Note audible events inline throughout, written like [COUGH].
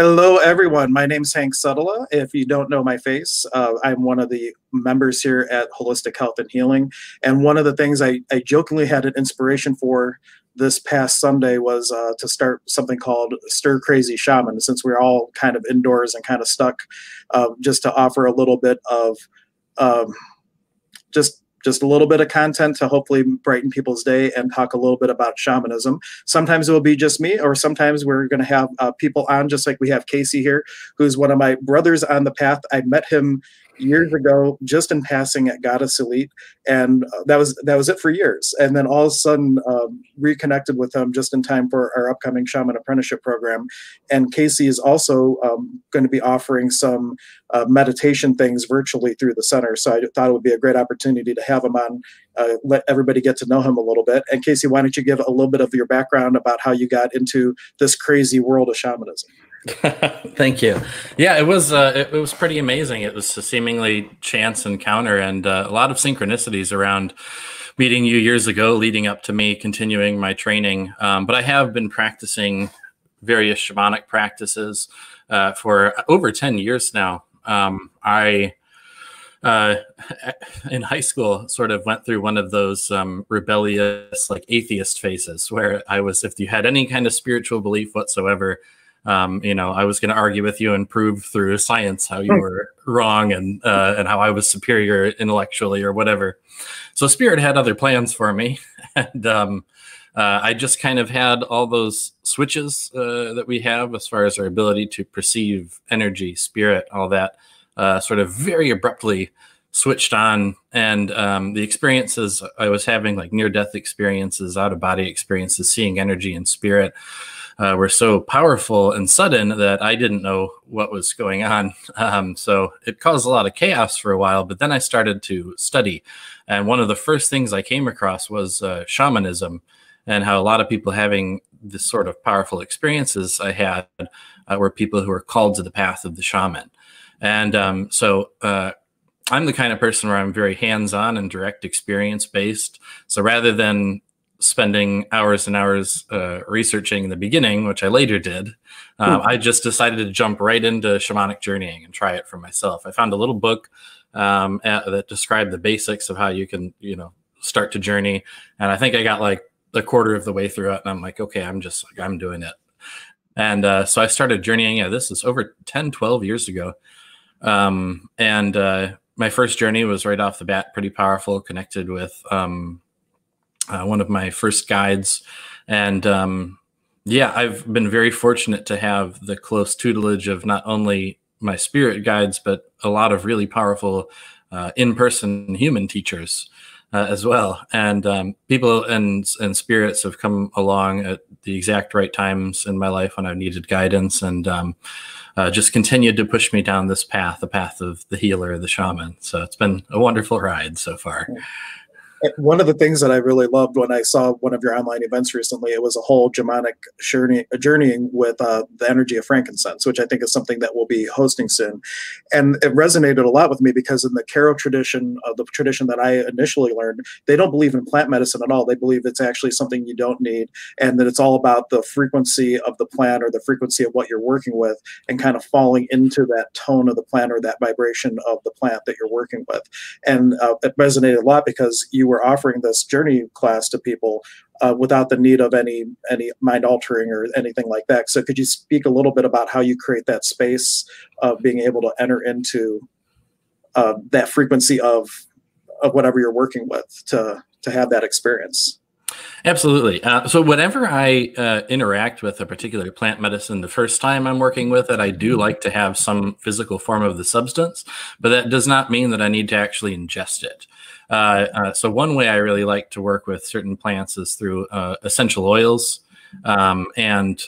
Hello, everyone. My name is Hank Sutala. If you don't know my face, uh, I'm one of the members here at Holistic Health and Healing. And one of the things I, I jokingly had an inspiration for this past Sunday was uh, to start something called Stir Crazy Shaman, since we're all kind of indoors and kind of stuck, uh, just to offer a little bit of um, just just a little bit of content to hopefully brighten people's day and talk a little bit about shamanism. Sometimes it will be just me, or sometimes we're going to have uh, people on, just like we have Casey here, who's one of my brothers on the path. I met him years ago, just in passing at Goddess Elite, and uh, that was that was it for years. And then all of a sudden, um, reconnected with him just in time for our upcoming shaman apprenticeship program. And Casey is also um, going to be offering some uh, meditation things virtually through the center. So I thought it would be a great opportunity to have him on, uh, let everybody get to know him a little bit. And Casey, why don't you give a little bit of your background about how you got into this crazy world of shamanism? [LAUGHS] Thank you. Yeah, it was uh, it, it, was pretty amazing. It was a seemingly chance encounter and uh, a lot of synchronicities around meeting you years ago, leading up to me continuing my training. Um, but I have been practicing various shamanic practices uh, for over ten years now. Um, I uh, [LAUGHS] in high school sort of went through one of those um, rebellious like atheist phases where I was if you had any kind of spiritual belief whatsoever um, you know, I was going to argue with you and prove through science how you hmm. were wrong and uh, and how I was superior intellectually or whatever. So Spirit had other plans for me, [LAUGHS] and um, uh, I just kind of had all those switches uh, that we have as far as our ability to perceive energy, spirit, all that, uh, sort of very abruptly switched on and um, the experiences i was having like near death experiences out of body experiences seeing energy and spirit uh, were so powerful and sudden that I didn't know what was going on. [LAUGHS] Um, so it caused a lot of chaos for a while. But then I started to study, and one of the first things I came across was uh, shamanism, and how a lot of people having this sort of powerful experiences I had uh, were people who were called to the path of the shaman. And um, so uh, I'm the kind of person where I'm very hands on and direct experience based. So rather than spending hours and hours uh, researching in the beginning, which I later did, um, I just decided to jump right into shamanic journeying and try it for myself. I found a little book um, at, that described the basics of how you can, you know, start to journey. And I think I got like a quarter of the way through it, and I'm like, okay, I'm just, I'm doing it. And uh, so I started journeying. Yeah, this is over 10, 12 years ago. Um, and uh, my first journey was right off the bat pretty powerful, connected with um, uh, one of my first guides. And um, yeah, I've been very fortunate to have the close tutelage of not only my spirit guides, but a lot of really powerful uh, in person human teachers. Uh, as well, and um, people and and spirits have come along at the exact right times in my life when I needed guidance, and um, uh, just continued to push me down this path, the path of the healer, the shaman. So it's been a wonderful ride so far one of the things that I really loved when I saw one of your online events recently, it was a whole shamanic journey, journeying with uh, the energy of frankincense, which I think is something that we'll be hosting soon. And it resonated a lot with me because in the Q'ero tradition, of the tradition that I initially learned, they don't believe in plant medicine at all. They believe it's actually something you don't need, and that it's all about the frequency of the plant or the frequency of what you're working with, and kind of falling into that tone of the plant or that vibration of the plant that you're working with. And uh, it resonated a lot because you were offering this journey class to people uh, without the need of any any mind altering or anything like that. So could you speak a little bit about how you create that space of being able to enter into uh, that frequency of of whatever you're working with to to have that experience? Absolutely. Uh, so, whenever I uh, interact with a particular plant medicine, the first time I'm working with it, I do mm-hmm. like to have some physical form of the substance, but that does not mean that I need to actually ingest it. Uh, uh so, one way I really like to work with certain plants is through uh, essential oils um, and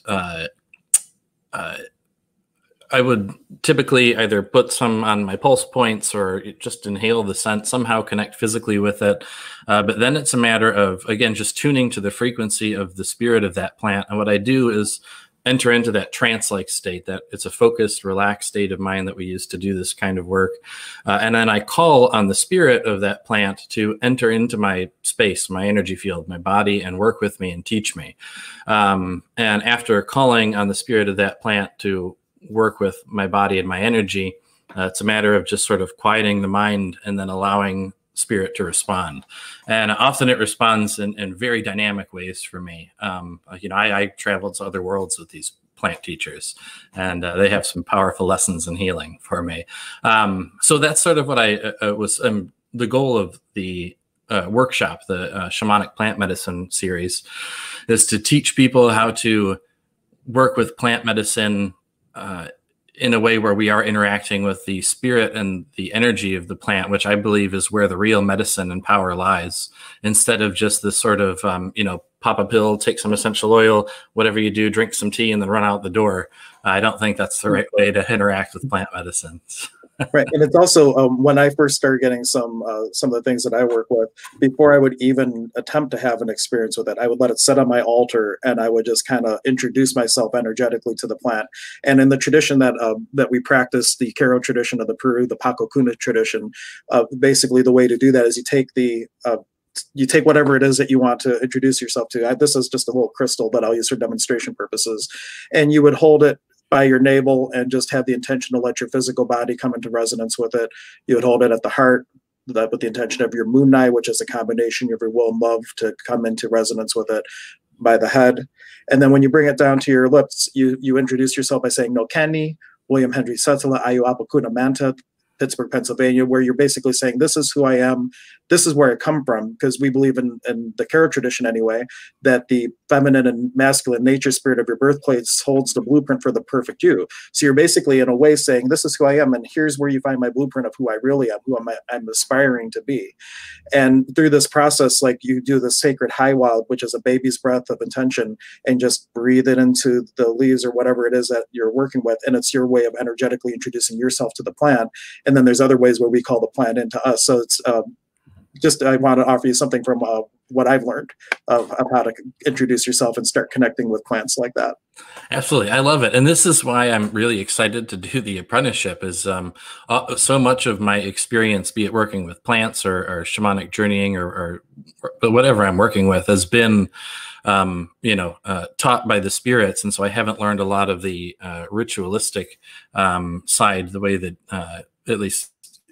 I would typically either put some on my pulse points or just inhale the scent, somehow connect physically with it. Uh, but then it's a matter of, again, just tuning to the frequency of the spirit of that plant. And what I do is enter into that trance like state, that it's a focused, relaxed state of mind that we use to do this kind of work. Uh, and then I call on the spirit of that plant to enter into my space, my energy field, my body, and work with me and teach me. Um, and after calling on the spirit of that plant to work with my body and my energy. Uh, it's a matter of just sort of quieting the mind and then allowing spirit to respond. And often it responds in, in very dynamic ways for me. Um, you know, I, I traveled to other worlds with these plant teachers, and uh, they have some powerful lessons in healing for me. Um, so that's sort of what I uh, uh was um, the goal of the uh, workshop, the uh, shamanic plant medicine series, is to teach people how to work with plant medicine uh, in a way where we are interacting with the spirit and the energy of the plant, which I believe is where the real medicine and power lies, instead of just this sort of, um, you know, pop a pill, take some essential oil, whatever you do, drink some tea, and then run out the door. I don't think that's the right way to interact with plant medicines. Right and it's also um, when i first started getting some uh, some of the things that i work with before i would even attempt to have an experience with it i would let it sit on my altar and i would just kind of introduce myself energetically to the plant and in the tradition that uh, that we practice the Q'ero tradition of the peru the paco cuna tradition uh, basically the way to do that is you take the uh, you take whatever it is that you want to introduce yourself to. I, this is just a little crystal that I'll use for demonstration purposes. And you would hold it by your navel and just have the intention to let your physical body come into resonance with it. You would hold it at the heart that with the intention of your munay, which is a combination of your will and love to come into resonance with it by the head. And then when you bring it down to your lips, you you introduce yourself by saying no Kenny, William Henry Setala, Ayu Apakuna Manta, Pittsburgh, Pennsylvania, where you're basically saying, This is who I am, this is where I come from, because we believe in, in the Q'ero tradition anyway, that the feminine and masculine nature spirit of your birthplace holds the blueprint for the perfect you. So you're basically, in a way, saying, This is who I am, and here's where you find my blueprint of who I really am, who I'm, I'm aspiring to be. And through this process, like you do the sacred high wild, which is a baby's breath of intention, and just breathe it into the leaves or whatever it is that you're working with. And it's your way of energetically introducing yourself to the plant and then there's other ways where we call the plant into us. So it's um, just I want to offer you something from uh, what I've learned of, of, how to introduce yourself and start connecting with plants like that. Absolutely, I love it, and this is why I'm really excited to do the apprenticeship. Is um, uh, so much of my experience, be it working with plants or, or shamanic journeying or, or, whatever I'm working with, has been um, you know, uh, taught by the spirits, and so I haven't learned a lot of the uh, ritualistic um, side, the way that uh, at least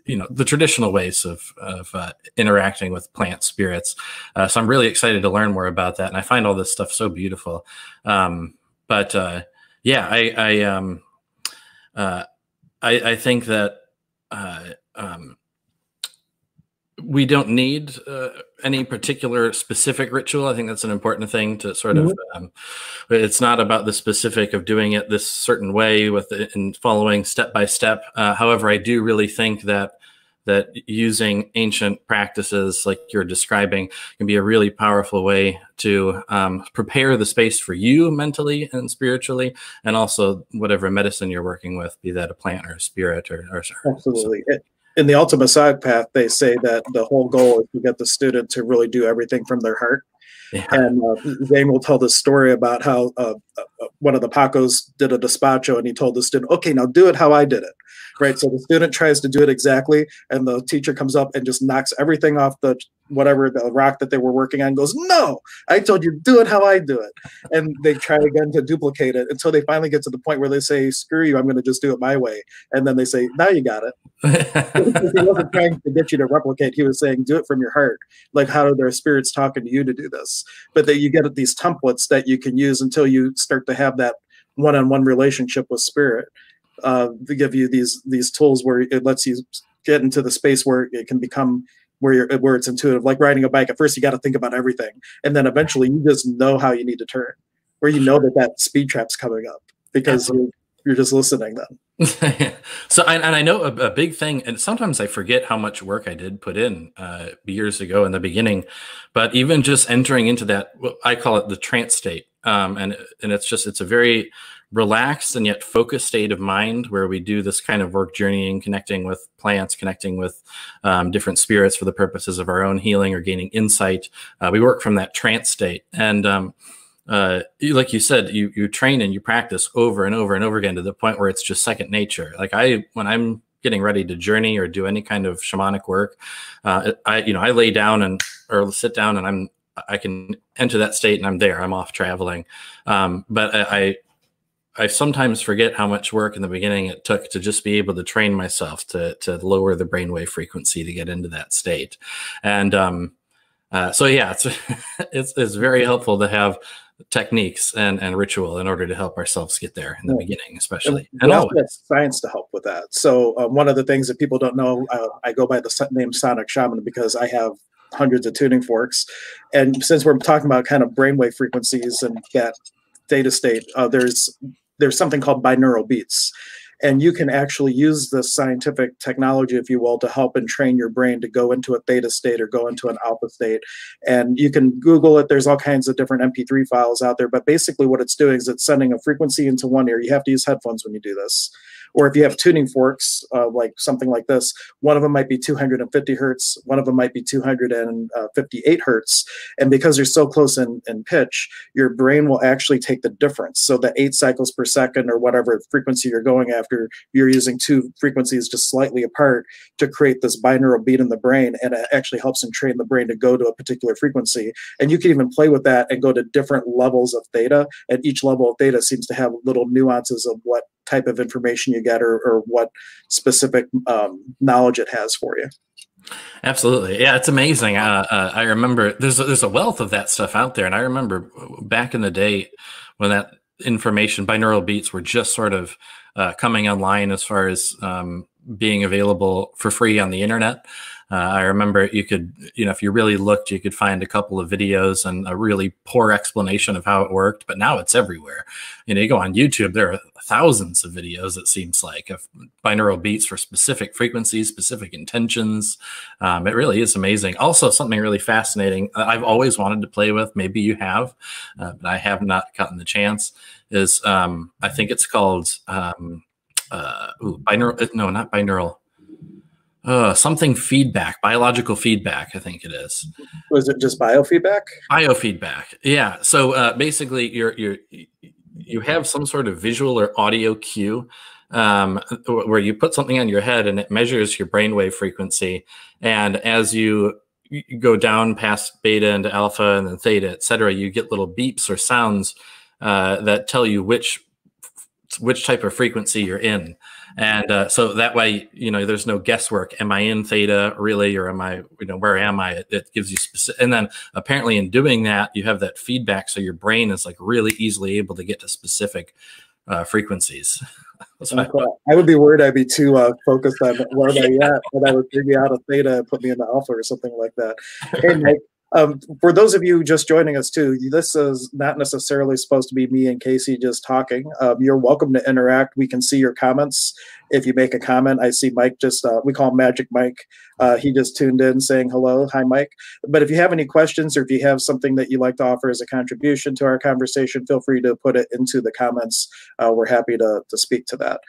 you know the traditional ways of of uh, interacting with plant spirits. Uh, so I'm really excited to learn more about that, and I find all this stuff so beautiful. Um, but uh, yeah, I I, um, uh, I, I think that uh, um, we don't need uh, any particular specific ritual. I think that's an important thing to sort mm-hmm. of. Um, it's not about the specific of doing it this certain way with it and following step by step. Uh, however, I do really think that that using ancient practices like you're describing can be a really powerful way to um, prepare the space for you mentally and spiritually, and also whatever medicine you're working with, be that a plant or a spirit or, or absolutely. So in the ultimate side path, they say that the whole goal is to get the student to really do everything from their heart. Yeah. And uh, Zane will tell this story about how uh, uh, one of the Pacos did a despacho and he told the student, okay, now do it how I did it right? So the student tries to do it exactly, and the teacher comes up and just knocks everything off the whatever the rock that they were working on. Goes, no, I told you do it how I do it, and they try again to duplicate it until they finally get to the point where they say, screw you, I'm going to just do it my way, and then they say, now you got it. [LAUGHS] he wasn't trying to get you to replicate. He was saying, do it from your heart. Like, how are their spirits talking to you to do this? But that you get these templates that you can use until you start to have that one-on-one relationship with spirit uh, to give you these these tools where it lets you get into the space where it can become where you're where it's intuitive. Like riding a bike at first you got to think about everything and then eventually you just know how you need to turn or you know that that speed trap's coming up because you're, you're just listening then. [LAUGHS] So and, and i know a, a, big thing and sometimes i forget how much work i did put in uh, years ago in the beginning but even just entering into that i call it the trance state um, and and it's just it's a very relaxed and yet focused state of mind where we do this kind of work journeying, connecting with plants, connecting with um, different spirits for the purposes of our own healing or gaining insight. Uh, we work from that trance state. And um, uh, like you said, you, you train and you practice over and over and over again to the point where it's just second nature. Like I, when I'm getting ready to journey or do any kind of shamanic work, uh, I, you know, I lay down and, or sit down and I'm, I can enter that state and I'm there. I'm off traveling. Um, but I, I sometimes forget how much work in the beginning it took to just be able to train myself to to lower the brainwave frequency to get into that state, and um, uh, so yeah, it's, [LAUGHS] it's it's very helpful to have techniques and, and ritual in order to help ourselves get there in the yeah. beginning, especially. And, and always. science to help with that. So um, one of the things that people don't know, uh, I go by the name Sonic Shaman because I have hundreds of tuning forks. And since we're talking about kind of brainwave frequencies and that theta state, uh, there's there's something called binaural beats. And you can actually use the scientific technology, if you will, to help and train your brain to go into a theta state or go into an alpha state. And you can Google it. There's all kinds of different MP3 files out there. But basically, what it's doing is it's sending a frequency into one ear. You have to use headphones when you do this or if you have tuning forks, uh, like something like this, one of them might be 250 hertz, one of them might be 258 hertz. And because they're so close in, in pitch, your brain will actually take the difference. So the eight cycles per second or whatever frequency you're going after, you're using two frequencies just slightly apart to create this binaural beat in the brain. And it actually helps and train the brain to go to a particular frequency. And you can even play with that and go to different levels of theta. And each level of theta seems to have little nuances of what type of information you get or, or what specific um, knowledge it has for you. Absolutely, yeah, it's amazing. Uh, uh, I remember there's a, there's a wealth of that stuff out there, and I remember back in the day when that information binaural beats were just sort of uh, coming online as far as um, being available for free on the internet. Uh, I remember you could, you know, if you really looked, you could find a couple of videos and a really poor explanation of how it worked. But now it's everywhere. You know, you go on YouTube, there are thousands of videos. It seems like of binaural beats for specific frequencies, specific intentions. Um, it really is amazing. Also, something really fascinating. I've always wanted to play with. Maybe you have, uh, but I have not gotten the chance. Is um, I think it's called um, uh, ooh, binaural. No, not binaural uh, something feedback, biological feedback, I think it is. Was it just biofeedback? Biofeedback, yeah. So uh, basically, you're you're you have some sort of visual or audio cue um, where you put something on your head and it measures your brainwave frequency, and as you go down past beta into alpha and then theta, et cetera, you get little beeps or sounds uh, that tell you which which type of frequency you're in. And uh, so that way, you know, there's no guesswork. Am I in theta really, or am I, you know, where am I? It, it gives you specific. And then apparently, in doing that, you have that feedback, so your brain is like really easily able to get to specific uh, frequencies. [LAUGHS] I, I, would be worried I'd be too uh, focused on where am I at, and I would bring me out of theta and put me into alpha or something like that. Hey, Mike, um, for those of you just joining us too, this is not necessarily supposed to be me and Casey just talking. Um, you're welcome to interact. We can see your comments. If you make a comment, I see Mike just, uh, we call him Magic Mike. Uh, he just tuned in saying hello. Hi, Mike. But if you have any questions or if you have something that you'd like to offer as a contribution to our conversation, feel free to put it into the comments. Uh, we're happy to, to speak to that.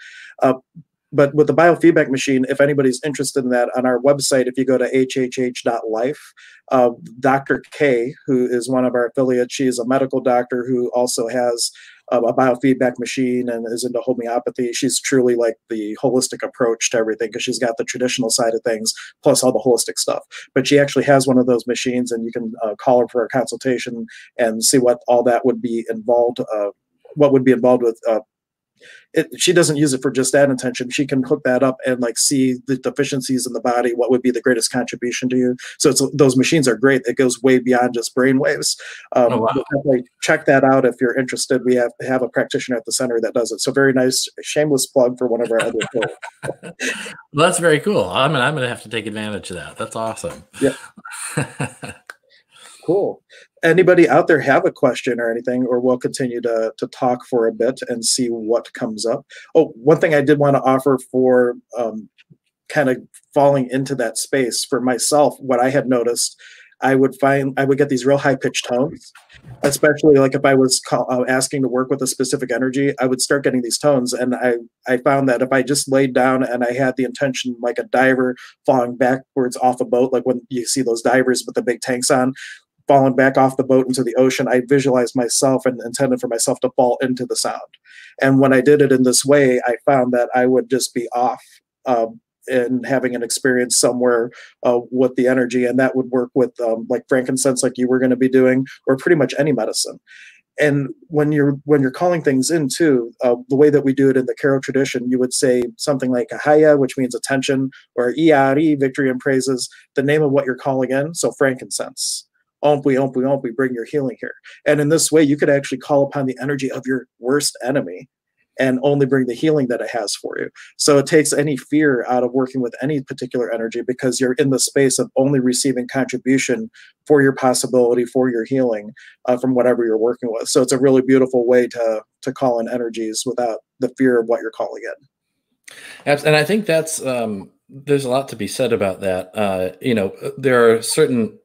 But with the biofeedback machine, if anybody's interested in that, on our website, if you go to hhh.life, uh, Dr. K, who is one of our affiliates, she is a medical doctor who also has uh, a biofeedback machine and is into homeopathy. She's truly like the holistic approach to everything because she's got the traditional side of things plus all the holistic stuff. But she actually has one of those machines, and you can uh, call her for a consultation and see what all that would be involved. Uh, what would be involved with uh, it, she doesn't use it for just that intention. She can hook that up and like see the deficiencies in the body. What would be the greatest contribution to you? So it's those machines are great. It goes way beyond just brain waves. Um, oh, wow. check that out if you're interested. We have have a practitioner at the center that does it. So very nice, shameless plug for one of our other [LAUGHS] well, that's very cool. I mean, I'm going to have to take advantage of that. That's awesome. Yeah. [LAUGHS] cool anybody out there have a question or anything, or we'll continue to, to talk for a bit and see what comes up. Oh, one thing I did want to offer for um, kind of falling into that space for myself, what I had noticed, I would find I would get these real high pitched tones, especially like if I was call, uh, asking to work with a specific energy, I would start getting these tones, and I I found that if I just laid down and I had the intention like a diver falling backwards off a boat, like when you see those divers with the big tanks on, fallen back off the boat into the ocean, I visualized myself and intended for myself to fall into the sound. And when I did it in this way, I found that I would just be off um, and having an experience somewhere uh, with the energy. And that would work with um, like frankincense, like you were going to be doing, or pretty much any medicine. and when you're when you're calling things in too uh, the way that we do it in the Q'ero tradition you would say something like ahaya which means attention or iari victory and praises the name of what you're calling in so frankincense ompwe bring your healing here and in this way you could actually call upon the energy of your worst enemy and only bring the healing that it has for you. So it takes any fear out of working with any particular energy because you're in the space of only receiving contribution for your possibility, for your healing uh, from whatever you're working with. So it's a really beautiful way to to call in energies without the fear of what you're calling in. And I think that's um, there's a lot to be said about that. Uh, you know, there are certain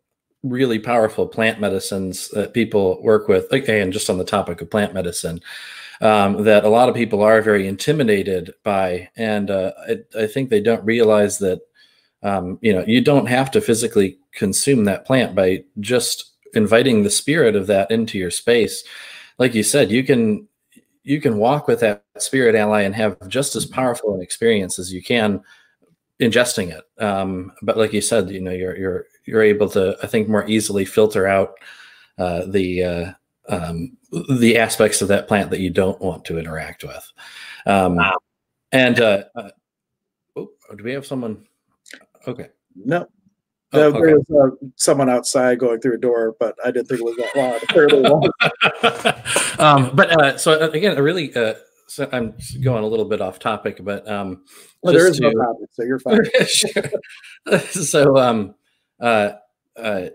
really powerful plant medicines that people work with. Okay, and just on the topic of plant medicine, um, that a lot of people are very intimidated by, and uh, I, I, think they don't realize that um, you know you don't have to physically consume that plant by just inviting the spirit of that into your space. Like you said, you can you can walk with that spirit ally and have just as powerful an experience as you can ingesting it. Um, but like you said, you know, you're you're you're able to, I think, more easily filter out uh, the uh, um, the aspects of that plant that you don't want to interact with. Um, wow. And uh, uh, oh, do we have someone? Okay. No. Oh, okay. There was uh, someone outside going through a door, but I didn't think it was that loud. [LAUGHS] um, but uh, so uh, again, I really, uh, so I'm going a little bit off topic, but um, well, there is to, no topic, so you're fine. [LAUGHS] [LAUGHS] so, um, uh, uh,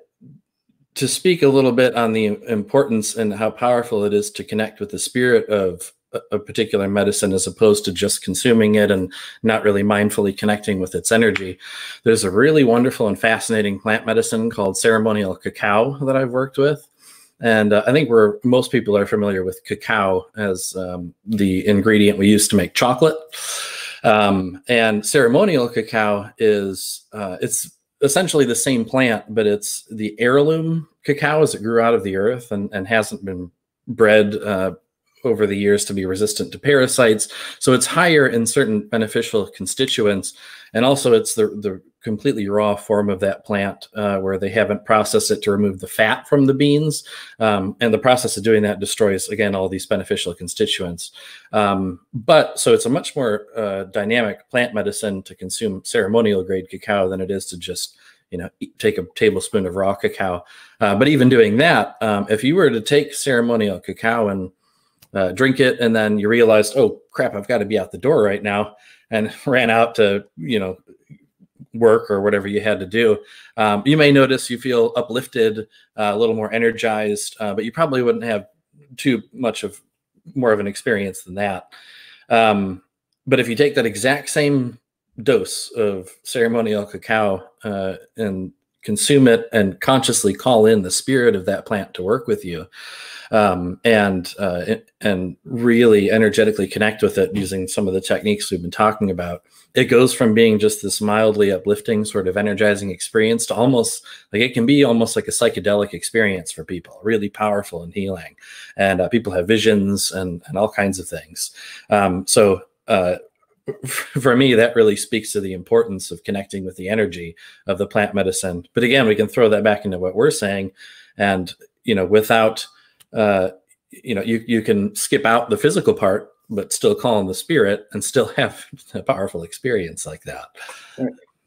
to speak a little bit on the importance and how powerful it is to connect with the spirit of a particular medicine as opposed to just consuming it and not really mindfully connecting with its energy. There's a really wonderful and fascinating plant medicine called ceremonial cacao that I've worked with. And uh, I think we're most people are familiar with cacao as um, the ingredient we use to make chocolate. Um, and ceremonial cacao is uh, it's essentially the same plant, but it's the heirloom cacao as it grew out of the earth and, and hasn't been bred uh, over the years to be resistant to parasites. So it's higher in certain beneficial constituents. And also it's the, the completely raw form of that plant uh, where they haven't processed it to remove the fat from the beans. Um, and the process of doing that destroys, again, all these beneficial constituents. Um, but so it's a much more uh, dynamic plant medicine to consume ceremonial grade cacao than it is to just you know, take a tablespoon of raw cacao. Uh, but even doing that, um, if you were to take ceremonial cacao and uh, drink it, and then you realized, oh crap, I've got to be out the door right now, and [LAUGHS] ran out to you know work or whatever you had to do. Um, you may notice you feel uplifted, uh, a little more energized, uh, but you probably wouldn't have too much of more of an experience than that. Um, but if you take that exact same dose of ceremonial cacao uh, and consume it and consciously call in the spirit of that plant to work with you um, and uh, and really energetically connect with it using some of the techniques we've been talking about. It goes from being just this mildly uplifting sort of energizing experience to almost like it can be almost like a psychedelic experience for people really powerful and healing. And uh, people have visions and and all kinds of things. Um, so uh, [LAUGHS] for me, that really speaks to the importance of connecting with the energy of the plant medicine. But again, we can throw that back into what we're saying, and you know, without, uh, you know, you you can skip out the physical part, but still call on the spirit and still [LAUGHS] have a powerful experience like that.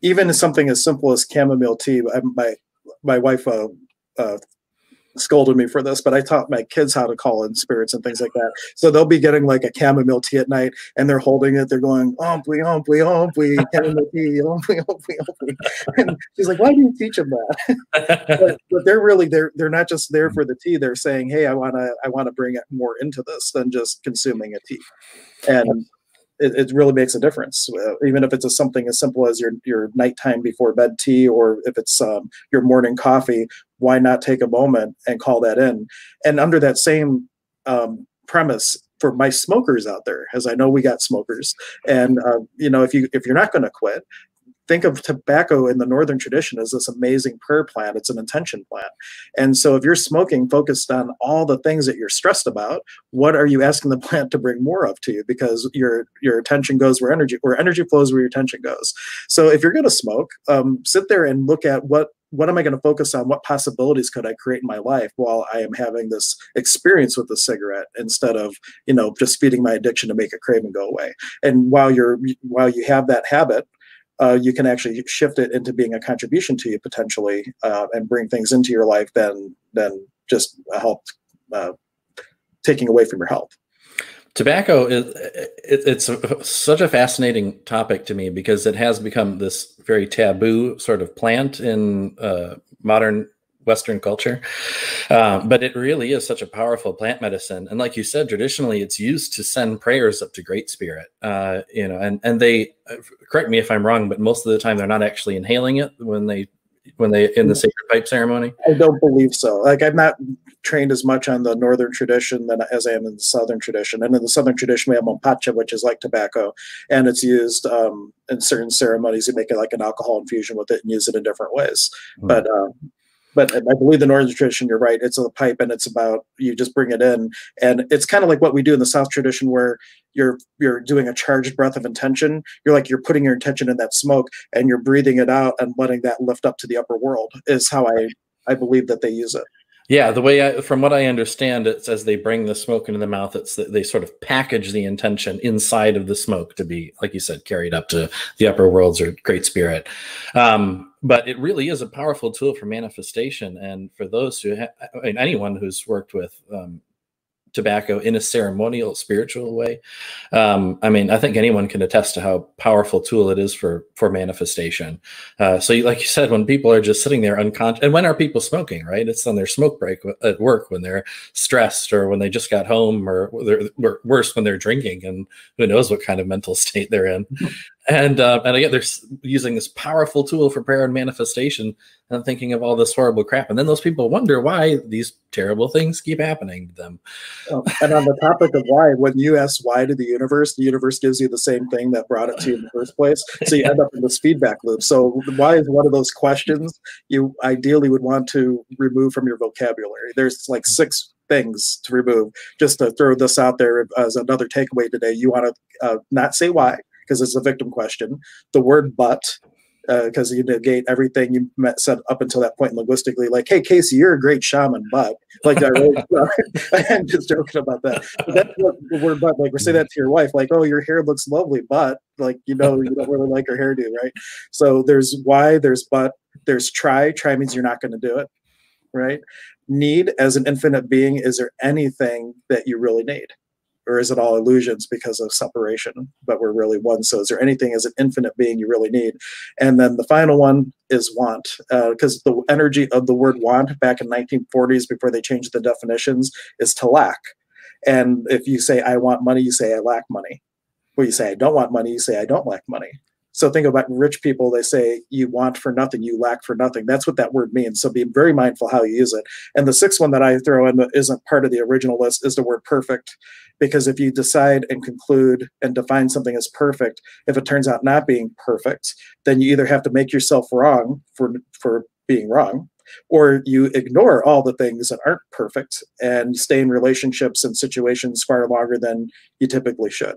Even something as simple as chamomile tea. My my wife uh, uh, scolded me for this, but I taught my kids how to call in spirits and things like that. So they'll be getting like a chamomile tea at night and they're holding it. They're going, omply, omply, omply, chamomile tea, omply, omply, omply. [LAUGHS] And she's like, why do you teach them that? [LAUGHS] but, [LAUGHS] but, they're really, they're, they're not just there for the tea. They're saying, hey, I want to, I want to bring it more into this than just consuming a tea. And it, it really makes a difference. Uh, even if it's a, something as simple as your your nighttime before bed tea, or if it's um, your morning coffee, why not take a moment and call that in? And under that same um, premise, for my smokers out there, as I know we got smokers, and uh, you know if you if you're not going to quit, think of tobacco in the northern tradition as this amazing prayer plant it's an intention plant and so if you're smoking focused on all the things that you're stressed about what are you asking the [LAUGHS] plant to bring more of to you because your your attention goes where energy where energy flows where your attention goes so if you're going to smoke um, sit there and look at what what am I going to focus on? What possibilities could I create in my life while I am having this experience with the cigarette instead of, you know, just feeding my addiction to make a craving go away. And while you're while you have that habit, uh, you can actually shift it into being a contribution to you potentially uh, and bring things into your life than than just help uh, taking away from your health. Tobacco is it, it's a, such a fascinating topic to me because it has become this very taboo sort of plant in uh, modern Western culture. Uh, but it really is such a powerful plant medicine. And like you said, traditionally it's used to send prayers up to Great Spirit. Uh, you know, and and they uh, correct me if I'm wrong, but most of the time they're not actually inhaling it when they when they in the sacred pipe ceremony? I don't believe so. Like I'm not trained as much on the northern tradition than as I am in the southern tradition. And in the southern tradition, we have mapacho, which is like tobacco, and it's used um, in certain ceremonies. You make it like an alcohol infusion with it and use it in different ways. Mm. But um, but I believe the northern tradition, you're right. It's a pipe, and it's about you just bring it in, and it's kind of like what we do in the south tradition, where you're you're doing a charged breath of intention. You're like you're putting your intention in that smoke, and you're breathing it out and letting that lift up to the upper world. Is how I I believe that they use it. Yeah, the way I, from what I understand, it says they bring the smoke into the mouth. It's they sort of package the intention inside of the smoke to be, like you said, carried up to the upper worlds or Great Spirit. Um, but it really is a powerful tool for manifestation, and for those who, I mean, anyone who's worked with um, tobacco in a ceremonial, spiritual way. Um, I mean, I think anyone can attest to how powerful tool it is for for manifestation. Uh, so, like you said, when people are just sitting there unconscious, and when are people smoking? Right? It's on their smoke break at work when they're stressed, or when they just got home, or worse when they're drinking, and who knows what kind of mental [LAUGHS] state they're in. And uh, and again, they're using this powerful tool for prayer and manifestation, and thinking of all this horrible crap, and then those people wonder why these terrible things keep happening to them. Oh, and on the topic of why, when you ask why to the universe, the universe gives you the same thing that brought it to you in the first place. So you end up in this feedback loop. So why is one of those questions you ideally would want to remove from your vocabulary? There's like six things to remove. Just to throw this out there as another takeaway today, you want to uh, not say why because it's a victim question. The word but because uh, you negate everything you met, said up until that point linguistically. Like, hey, Casey, you're a great shaman, but like, I really, [LAUGHS] I'm just joking about that. But that's what the word but. Like, we say that to your wife, like, oh, your hair looks lovely, but like, you know, you don't really like her hairdo, right? So there's why, there's but, there's try. Try means you're not going to do it, right? Need as an infinite being. Is there anything that you really need? Or is it all illusions because of separation but we're really one so is there anything as an infinite being you really need and then the final one is want because uh, the energy of the word want back in 1940s before they changed the definitions is to lack and if you say i want money you say i lack money well you say i don't want money you say i don't lack money so think about rich people. They say you want for nothing, you lack for nothing. That's what that word means. So be very mindful how you use it. And the sixth one that I throw in that isn't part of the original list is the word perfect. Because if you decide and conclude and define something as perfect, if it turns out not being perfect, then you either have to make yourself wrong for for being wrong, or you ignore all the things that aren't perfect and stay in relationships and situations far longer than you typically should.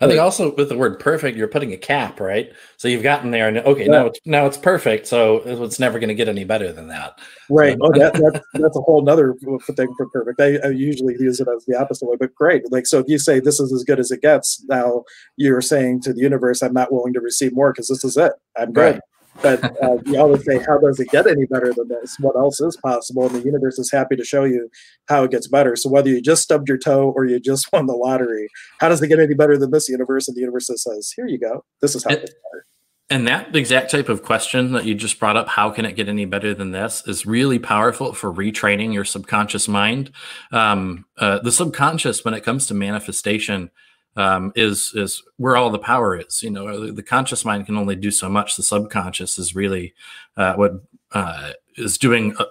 I think also with the word perfect, you're putting a cap, right? So you've gotten there, and okay, yeah. now it's now it's perfect. So it's never going to get any better than that. Right. So. oh, that, [LAUGHS] that's that's a whole other thing for perfect. I, I usually use it as the opposite way, but great. Like so, if you say this is as good as it gets, now you're saying to the universe, I'm not willing to receive more because this is it. I'm good. Right. But uh, you always say, how does it get any better than this? What else is possible? And the universe is happy to show you how it gets better. So whether you just stubbed your toe or you just [LAUGHS] won the lottery, how does it get any better than this universe? And the universe says, here you go. This is how it gets better. And that exact type of question that you just brought up, how can it get any better than this, is really powerful for retraining your subconscious mind. Um, uh, the subconscious, when it comes to manifestation, um, is is where all the power is. You know, the conscious mind can only do so much. The subconscious is really uh, what uh, is doing uh,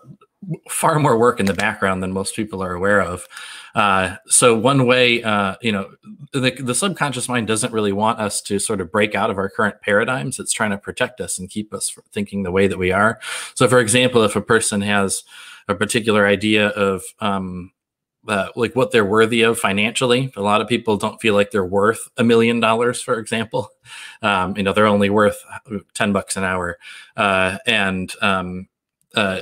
far more work in the background than most people are aware of. Uh, so one way, uh, you know, the, the subconscious mind doesn't really want us to sort of break out of our current paradigms. It's trying to protect us and keep us thinking the way that we are. So, for example, if a person has a particular idea of um, uh, like what they're worthy of financially. A lot of people don't feel like they're worth a million dollars, for example. [LAUGHS] Um, you know, they're only worth ten bucks an hour, uh, and um, uh,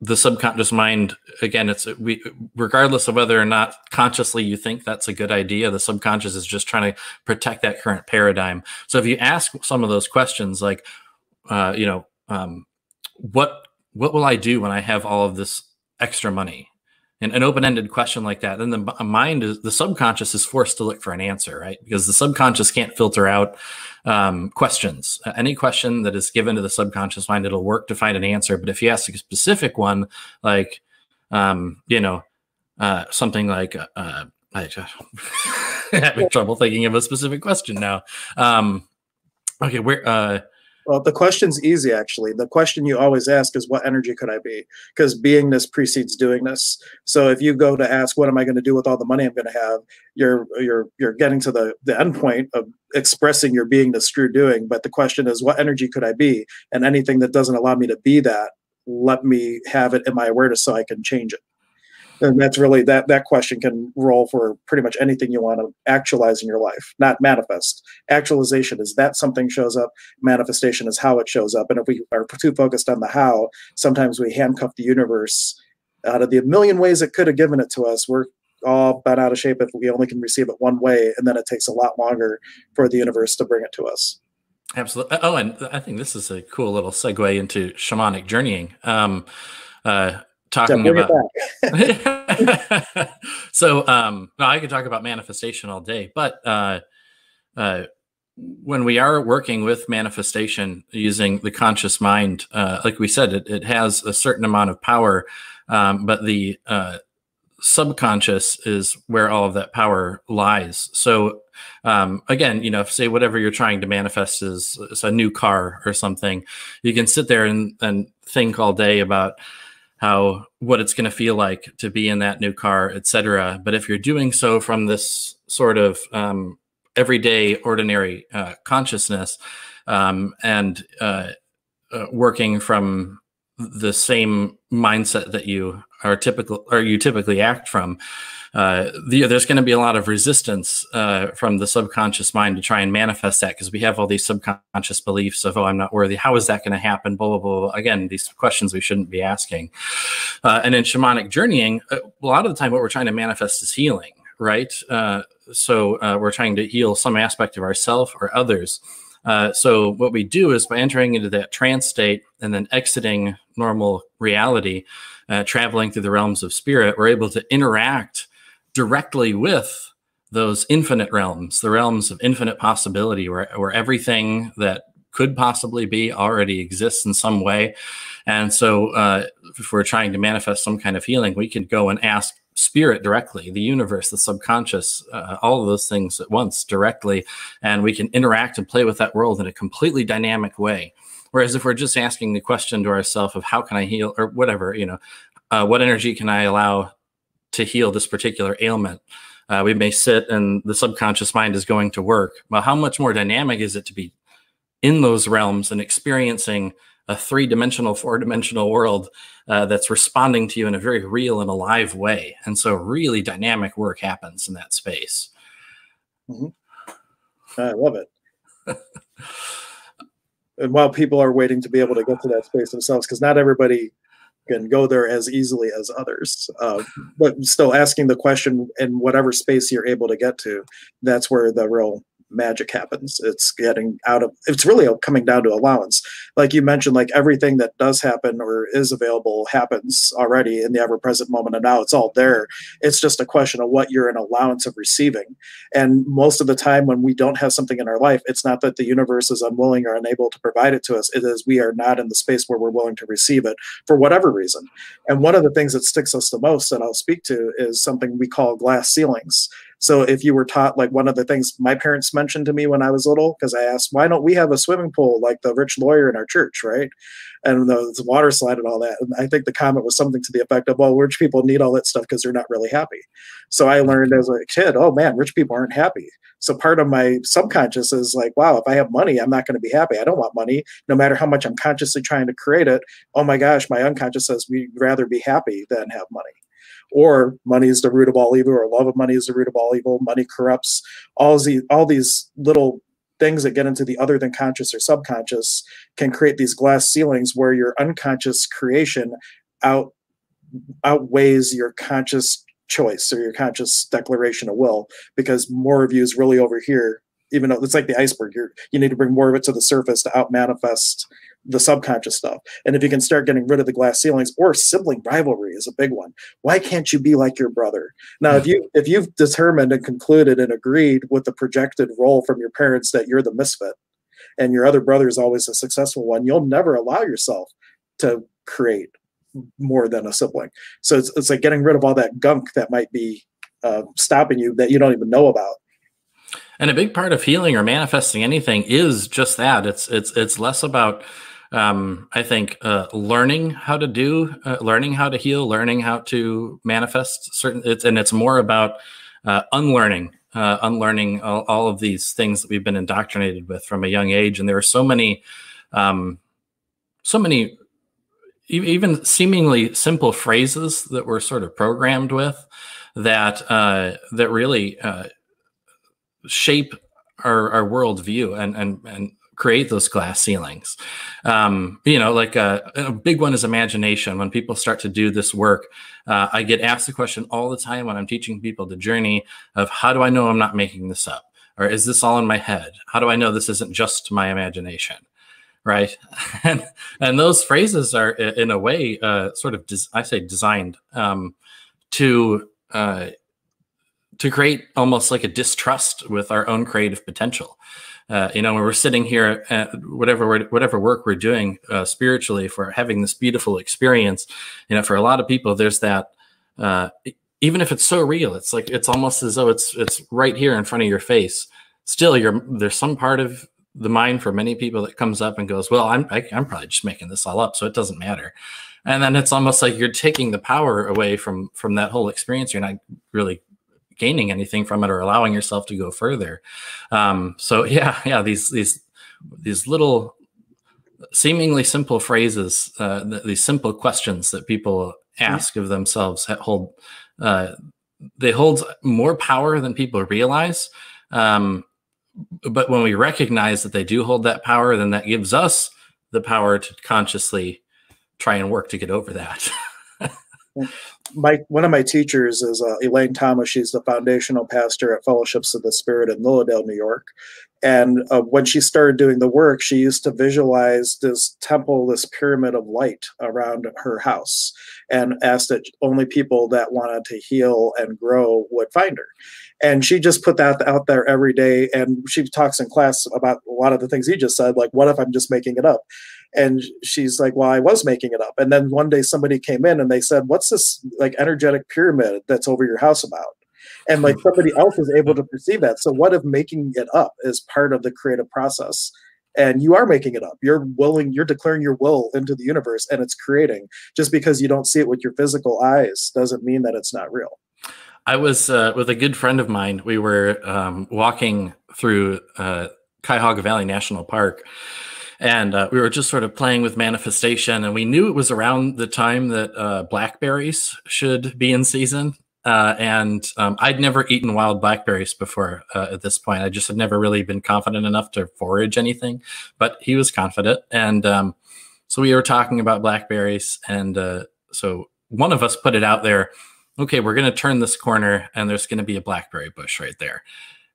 the subconscious mind again it's we regardless of whether or not consciously you think that's a good idea the subconscious is just trying to protect that current paradigm so if you ask some of those questions like uh, you know um, what what will i do when i have all of this extra money and an open-ended question like that then the mind is the subconscious is forced to look for an answer right? Because the subconscious can't filter out um, questions. Uh, any question that is given to the subconscious mind it'll work to find an answer. But if you ask a specific one like um, you know uh, something like uh, uh I, [LAUGHS] having trouble thinking of a specific question now. Um, okay where uh, well, the question's easy actually. The question you always ask is what energy could I be? Because beingness precedes doingness. So if you go to ask what am I going to do with all the money I'm going to have, you're you're you're getting to the the end point of expressing your beingness through doing. But the question is what energy could I be? And anything that doesn't allow me to be that, let me have it in my awareness so I can change it and that's really that that question can roll for pretty much anything you want to actualize in your life not manifest. Actualization is that something shows up manifestation is how it shows up. And if we are too focused on the how sometimes we handcuff the universe out of the million ways it could have given it to us. We're all bent out of shape if we only can receive it one way and then it takes a lot longer for the universe to bring it to us. Absolutely oh and i think this is a cool little segue into shamanic journeying. Um, uh, talking about [LAUGHS] so um no, i could talk about manifestation all day but uh uh when we are working with manifestation using the conscious mind uh like we said it, it has a certain amount of power um but the uh subconscious is where all of that power lies. So um, again you know say whatever you're trying to manifest is, is a new car or something you can sit there and, and think all day about how what it's going to feel like to be in that new car, etc. But if you're doing so from this sort of um, everyday, ordinary uh, consciousness um, and uh, uh, working from the same mindset that you are typical or you typically act from, uh, the, there's going to be a lot of resistance uh, from the subconscious mind to try and manifest that because we have all these subconscious beliefs of, oh, I'm not worthy. How is that going to happen? Blah, blah, blah. Again, these questions we shouldn't be asking. Uh, and in shamanic journeying, uh, a lot of the time, what we're trying to manifest is healing, right? Uh, so uh, we're trying to heal some aspect of ourself or others. Uh, so what we do is by entering into that trance state and then exiting normal reality, uh, traveling through the realms of spirit, we're able to interact directly with those infinite realms, the realms of infinite possibility, where, where everything that could possibly be already exists in some way. And so, uh, if we're trying to manifest some kind of healing, we can go and ask spirit directly, the universe, the subconscious, uh, all of those things at once directly, and we can interact and play with that world in a completely dynamic way. Whereas if we're just asking the question to ourselves of how can I heal or whatever, you know, uh, what energy can I allow to heal this particular ailment. Uh, we may sit and the subconscious mind is going to work. Well, how much more dynamic is it to be in those realms and experiencing a three dimensional, four dimensional world uh, that's responding to you in a very real and alive way? And so, really dynamic work happens in that space. Mm-hmm. I love it. [LAUGHS] and while people are waiting to be able to get to that space themselves, because not everybody can go there as easily as others. Uh, but still asking the question in whatever space you're able to get to, that's where the real magic happens. It's getting out of it's really coming down to allowance. Like you mentioned, like everything that does happen or is available happens already in the ever present moment and now it's all there. It's just a question of what you're in allowance of receiving. And most of the time when we don't have something in our life, it's not that the universe is unwilling or unable to provide it to us. It is we are not in the space where we're willing to receive it for whatever reason. And one of the things that sticks us the most that I'll speak to is something we call glass ceilings so if you were taught like one of the things my parents mentioned to me when I was little, because I asked, why don't we have a swimming pool like the rich lawyer in our church, right? And the, the water slide and all that. And I think the comment was something to the effect of, well, rich people need all that stuff because they're not really happy. So I learned as a kid, oh man, rich people aren't happy. So part of my subconscious is like, wow, if I have money, I'm not going to be happy. I don't want money, no matter how much I'm consciously trying to create it. Oh my gosh, my unconscious says we'd rather be happy than have money or money is the root of all evil, or love of money is the root of all evil. Money corrupts. All these all these little things that get into the other than conscious or subconscious can create these glass ceilings where your unconscious creation out outweighs your conscious choice or your conscious declaration of will because more of you is really over here even though it's like the iceberg you're you need to bring more of it to the surface to out manifest the subconscious stuff. And if you can start getting rid of the glass ceilings or sibling rivalry is a big one. Why can't you be like your brother? Now, if you if you've determined and concluded and agreed with the projected role from your parents that you're the misfit and your other brother is always a successful one, you'll never allow yourself to create more than a sibling. So it's, it's like getting rid of all that gunk that might be uh, stopping you that you don't even know about. And a big part of healing or manifesting anything is just that. It's it's it's less about um, I think uh, learning how to do, uh, learning how to heal, learning how to manifest certain, it's, and it's more about uh, unlearning, uh, unlearning all, all, of these things that we've been indoctrinated with from a young age. And there are so many, um, so many, even seemingly simple phrases that we're sort of programmed with that uh, that really uh, shape our, our worldview and and and create those glass ceilings. Um, you know, like a, a, big one is imagination. When people start to do this work, uh, I get asked the question all the time when I'm teaching people the journey of how do I know I'm not making this up? Or is this all in my head? How do I know this isn't just my imagination? Right. [LAUGHS] and, and those phrases are, in a way, uh, sort of, des- I say, designed um, to. Uh, to create almost like a distrust with our own creative potential uh, you know, when we're sitting here at whatever whatever work we're doing uh, spiritually for having this beautiful experience, you know, for a lot of people, there's that. Uh, even if it's so real, it's like it's almost as though it's it's right here in front of your face. Still, you're there's some part of the mind for many people that comes up and goes, "Well, I'm I, am i am probably just making this all up, so it doesn't matter." And then it's almost like you're taking the power away from from that whole experience. You're not really gaining anything from it or allowing yourself to go further. Um, so [LAUGHS] yeah, yeah, these these these little seemingly simple phrases, uh, these simple questions that people ask of themselves hold uh, they hold more power than people realize. Um, but when we recognize that they do hold that power, then that gives us the power to consciously try and work to get over that. [LAUGHS] my one of my teachers is uh, Elaine Thomas. She's the foundational pastor at Fellowships of the Spirit in Lily Dale, New York. And uh, when she started doing the work, she used to visualize this temple, this pyramid of light around her house, and asked that only people that wanted to heal and grow would find her. And she just put that out there every day. And she talks in class about a lot of the things he just said, like, what if I'm just making it up? and she's like well i was making it up. And then one day somebody came in and they said what's this like energetic pyramid that's over your house about? And like somebody else is able to perceive that. So what if making it up is part of the creative process? And you are making it up. You're willing you're declaring your will into the universe and it's creating. Just because you don't see it with your physical eyes doesn't mean that it's not real i was uh, with a good friend of mine. We were um, walking through uh, cuyahoga valley national park and uh, we were just sort of playing with manifestation and we knew it was around the time that uh, blackberries should be in season. Uh, and um, i'd never eaten wild blackberries before uh, at this point. I just had never really been confident enough to forage anything but he was confident. And um, so we were talking about blackberries and so one of us put it out there okay we're going to turn this corner and there's going to be a blackberry bush right there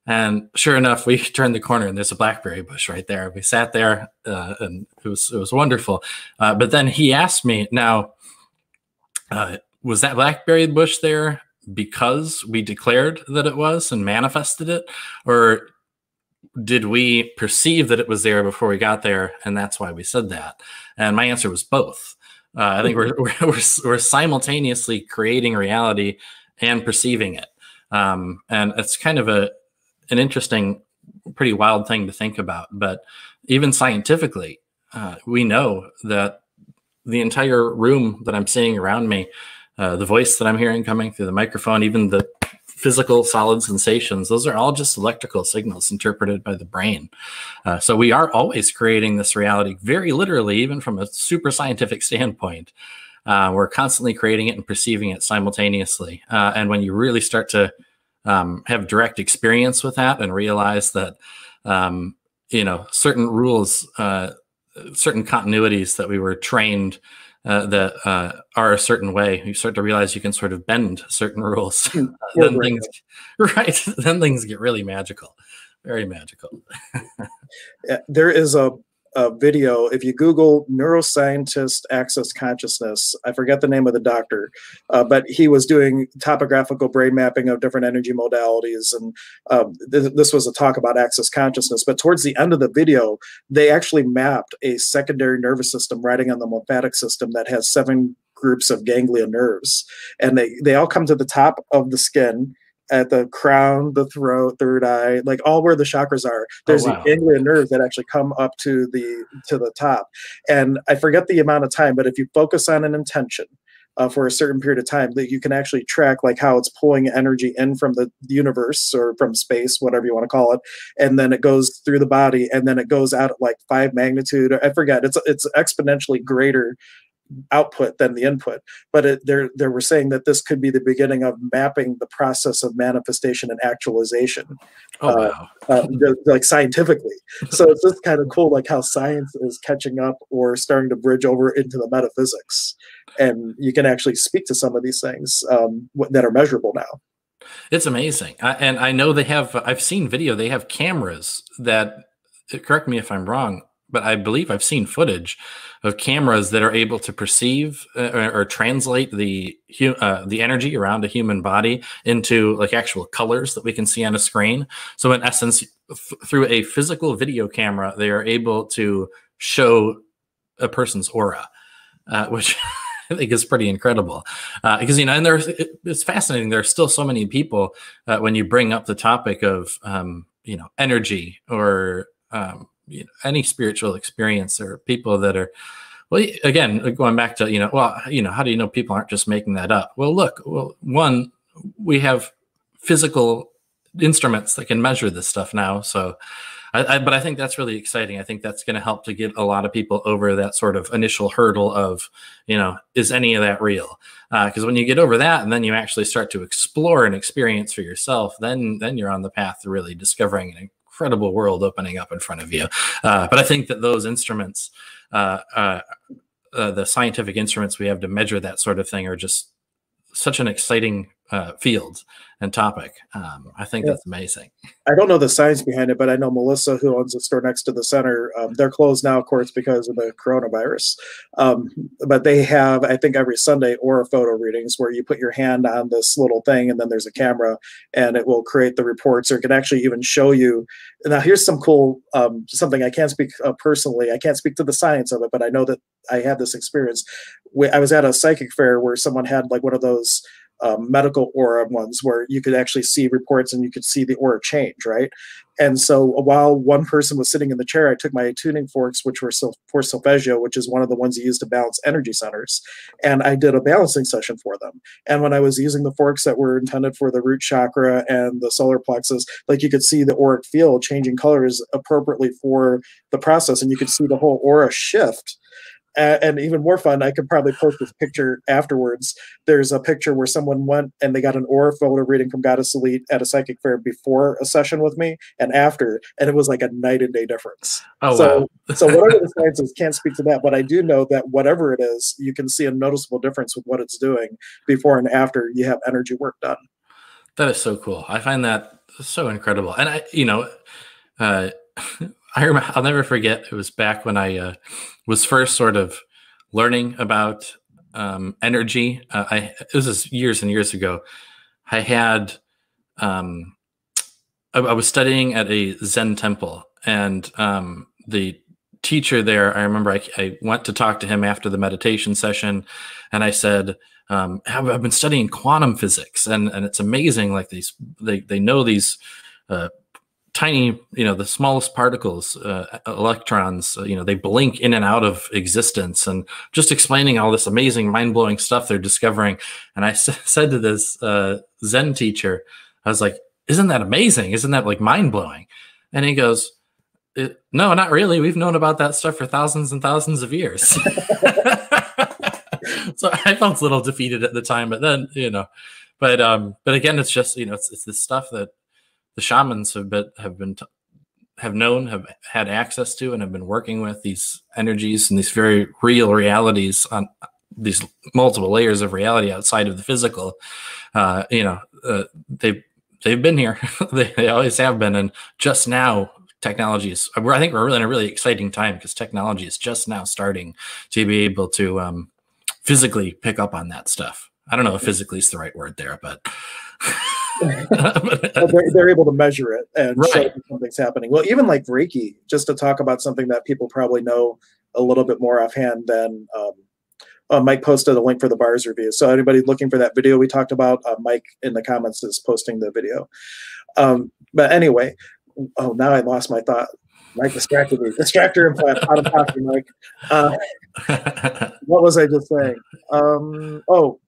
and sure enough, we [LAUGHS] turned the corner and there's a blackberry bush right there. We sat there uh, and it was it was wonderful. Uh, but then he asked me, "Now, uh, was that blackberry bush there because we declared that it was and manifested it, or did we perceive that it was there before we got there and that's why we said that?" And my answer was both. Uh, I think we're, [LAUGHS] we're we're simultaneously creating reality and perceiving it. Um, and it's kind of a an interesting, pretty wild thing to think about. But even scientifically, uh, we know that the entire room that I'm seeing around me, uh, the voice that I'm hearing coming through the microphone, even the physical solid sensations, those are all just electrical signals interpreted by the brain. Uh, so we are always creating this reality very literally, even from a super scientific standpoint. Uh, we're constantly creating it and perceiving it simultaneously. Uh, and when you really start to um, have direct experience with that and realize that um, you know certain rules uh, certain continuities that we were trained uh, that uh, are a certain way. You start to realize you can sort of bend certain rules. [LAUGHS] Uh, [LAUGHS] then things [LAUGHS] right then things get really magical very magical. There is a a video. If you Google neuroscientist access consciousness, I forget the name of the doctor, uh, but he was doing topographical brain mapping of different energy modalities. And um, th- this was a talk about access consciousness. But towards the end of the video, they actually mapped a secondary nervous system riding on the lymphatic system that has seven groups of ganglia nerves. And they, they all come to the top of the skin at the crown, the throat, third eye, like all where the chakras are. Oh, There's oh, wow. the ganglion nerves that actually come up to the to the top. And I forget the amount of time, but if you focus on an intention, uh, for a certain period of time that you can actually track like how it's pulling energy in from the universe or from space whatever you want to call it and then it goes through the body and then it goes out at like five magnitude i forget it's it's exponentially greater output than the input. But it, they're they were saying that this could be the beginning of mapping the process of manifestation and actualization, oh, uh, wow. uh, like scientifically. [LAUGHS] So it's just kind of cool, like how science is catching up or starting to bridge over into the metaphysics, and you can actually speak to some of these things um, that are measurable now. It's amazing, I, and I know they have. I've seen video. They have cameras that. Correct me if I'm wrong but I believe I've seen footage of cameras that are able to perceive uh, or, or, translate the uh, the energy around a human body into like actual colors that we can see on a screen. So in essence, through a physical video camera, they are able to show a person's aura, uh, which. [LAUGHS] I think is pretty incredible uh, because you know, and there's it, it's fascinating. There are still so many people uh, when you bring up the topic of um, you know energy or um, you know, any spiritual experience or people that are well again going back to you know well you know how do you know people aren't just making that up well look well one we have physical instruments that can measure this stuff now so I, I, but I think that's really exciting. I think that's going to help to get a lot of people over that sort of initial hurdle of, you know, is any of that real? Because uh, when you get over that, and then you actually start to explore and experience for yourself, then then you're on the path to really discovering and incredible world opening up in front of you. Uh, but I think that those instruments, uh, uh, uh, the scientific instruments we have to measure that sort of thing, are just such an exciting uh, field and topic. Um, I think yeah. that's amazing. I don't know the science behind it, but I know Melissa, who owns the store next to the center, um, they're closed now, of course, because of the coronavirus. Um, but they have, I think, every Sunday aura photo readings where you put your hand on this little thing and then there's a camera and it will create the reports or it can actually even show you. Now, here's some cool, um, something I can't speak uh, personally. I can't speak to the science of it, but I know that I had this experience. I was at a psychic fair where someone had like one of those um, medical aura ones where you could actually see reports and you could see the aura change, right? And so while one person was sitting in the chair, I took my tuning forks, which were for solfeggio, which is one of the ones you use to balance energy centers, and I did a balancing session for them. And when I was using the forks that were intended for the root chakra and the solar plexus, like you could see the auric field changing colors appropriately for the process, and you could see the whole aura shift and even more fun, I could probably post this picture afterwards. There's a picture where someone went and they got an aura photo reading from Goddess Elite at a psychic fair before a session with me and after, and it was like a night and day difference. Oh, so, wow. so whatever the science is, can't speak to that, but I do know that whatever it is, you can see a noticeable difference with what it's doing before and after you have energy work done. That is so cool. I find that so incredible, and I, you know, uh, [LAUGHS] I remember, I'll never forget. It was back when I uh, was first sort of learning about um, energy. Uh, I this was years and years ago. I had um, I, I, was studying at a Zen temple, and um, the teacher there. I remember I, I, went to talk to him after the meditation session, and I said. Um, I've been studying quantum physics, and, and it's amazing. Like these, they they know these uh, tiny, you know, the smallest particles, uh, electrons, uh, you know, they blink in and out of existence and just explaining all this amazing, mind blowing stuff they're discovering. And I [LAUGHS] s- said to this uh, Zen teacher, I was like, isn't that amazing? Isn't that like mind blowing? And he goes, no, not really. We've known about that stuff for thousands and thousands of years. [LAUGHS] so I felt a little defeated at the time, but then, you know, but, um, but again, it's just, you know, it's, it's this stuff that the shamans have been have been have known, have had access to, and have been working with these energies and these very real realities on these multiple layers of reality outside of the physical. Uh, you know, uh, they've they've been here. [LAUGHS] they, they always have been, and just now technology is i think we're really in a really exciting time because technology is just now starting to be able to um, physically pick up on that stuff i don't know if physically is the right word there but [LAUGHS] [LAUGHS] they're, they're, able to measure it and right. show something's happening. Well, even like Reiki, just to talk about something that people probably know a little bit more offhand than um, uh, Mike posted a link for the bars review. So anybody looking for that video we talked about, uh, Mike in the comments is posting the video. Um, but anyway, oh, now I lost my thought. Mike distracted me. Distractor implant out of pocket, Mike. Uh, [LAUGHS] what was I just saying? Um, oh,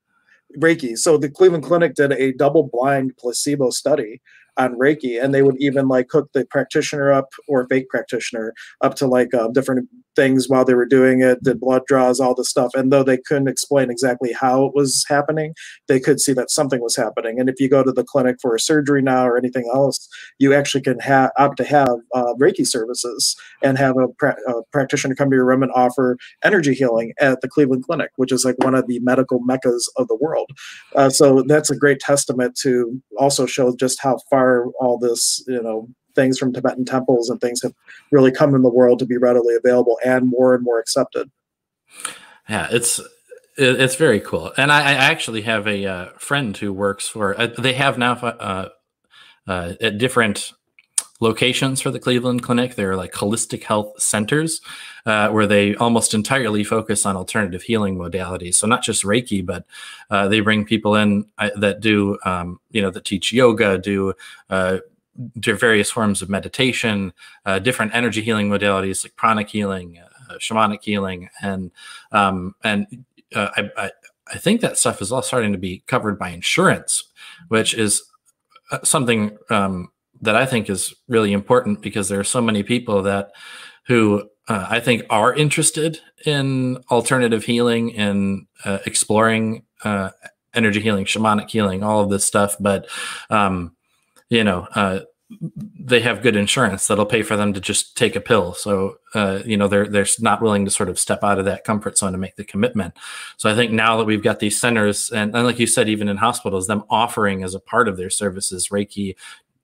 Reiki. So the Cleveland Clinic did a double blind placebo study on Reiki, and they would even like hook the practitioner up or fake practitioner up to like uh, different things while they were doing it, did blood draws, all this stuff. And though they couldn't explain exactly how it was happening, they could see that something was happening. And if you go to the clinic for a surgery now or anything else, you actually can have opt to have uh, Reiki services and have a, pra- a, practitioner come to your room and offer energy healing at the Cleveland Clinic, which is like one of the medical meccas of the world. Uh, so that's a great testament to also show just how far all this, you know, things from Tibetan temples and things have really come in the world to be readily available and more and more accepted. Yeah, it's it's very cool. And I, I actually have a uh, friend who works for. Uh, they have now uh, uh, at different locations for the Cleveland Clinic. They're like holistic health centers uh, where they almost entirely focus on alternative healing modalities. So not just Reiki, but uh, they bring people in uh, that do, um, you know, that teach yoga, do uh, various forms of meditation, uh, different energy healing modalities like pranic healing, uh, shamanic healing, and um, and I, I, I think that stuff is all starting to be covered by insurance, which is something um, that I think is really important because there are so many people that who uh, I think are interested in alternative healing and uh, exploring energy healing, shamanic healing, all of this stuff, but um, you know, uh, they have good insurance that'll pay for them to just take a pill. So, uh, you know, they're they're not willing to sort of step out of that comfort zone to make the commitment. So, I think now that we've got these centers, and, and like you said, even in hospitals, them offering as a part of their services Reiki,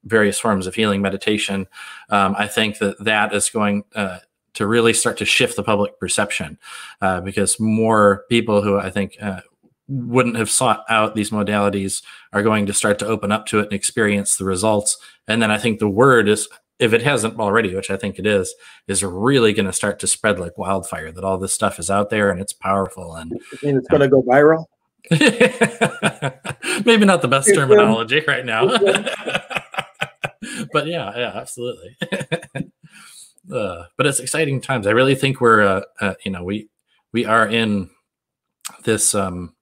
various forms of healing, meditation, um, I think that that is going. Uh, to really start to shift the public perception, uh, because more people who I think uh, wouldn't have sought out these modalities are going to start to open up to it and experience the results. And then I think the word is, if it hasn't already, which I think it is, is really going to start to spread like wildfire. That all this stuff is out there and it's powerful and, and it's going to go viral. [LAUGHS] Maybe not the best terminology right now, [LAUGHS] [LAUGHS] but yeah, yeah, absolutely. [LAUGHS] uh, but it's exciting times. I really think we're, uh, uh, you know, we we are in this um,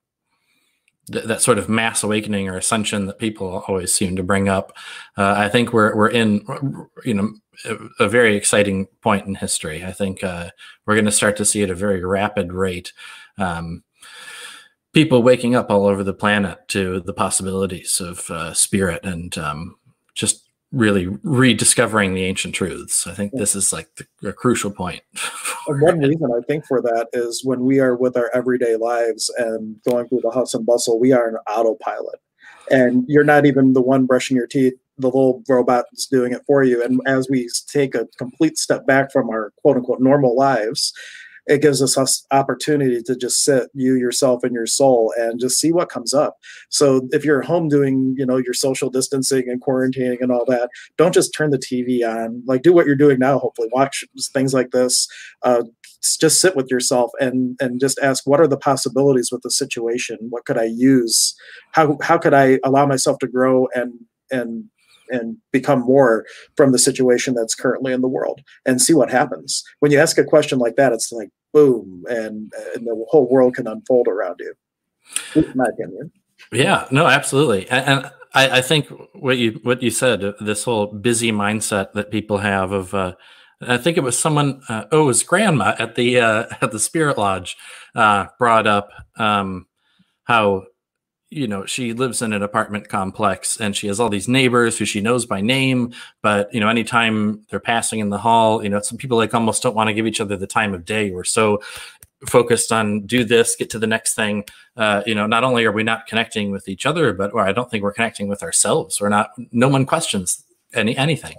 th- that sort of mass awakening or ascension that people always seem to bring up. Uh, I think we're we're in you know a, very exciting point in history. I think uh, we're going to start to see at a very rapid rate. Um, people waking up all over the planet to the possibilities of uh, spirit and um, just really rediscovering the ancient truths. I think this is like the, a crucial point. [LAUGHS] one reason I think for that is when we are with our everyday lives and going through the hustle and bustle, we are an autopilot. And you're not even the one brushing your teeth, the little robot is doing it for you. And as we take a complete step back from our quote unquote normal lives, it gives us opportunity to just sit you yourself and your soul and just see what comes up. So if you're home doing you know your social distancing and quarantining and all that don't just turn the tv on. Like do what you're doing now hopefully. Watch things like this. Uh, just sit with yourself and and just ask what are the possibilities with the situation? What could i use? How how could i allow myself to grow and and and become more from the situation that's currently in the world and see what happens. When you ask a question like that, it's like boom, and, and the whole world can unfold around you. my opinion. Yeah, no, absolutely, and, and I, I, think what you what you said, this whole busy mindset that people have of. Uh, I think it was someone. Uh, oh, it was grandma at the uh, [LAUGHS] at the Spirit Lodge uh, brought up um, how you know she lives in an apartment complex and she has all these neighbors who she knows by name but you know anytime they're passing in the hall you know some people like almost don't want to give each other the time of day. We're so focused on do this get to the next thing. Uh, you know not only are we not connecting with each other but or i don't think we're connecting with ourselves. We're not no one questions any anything.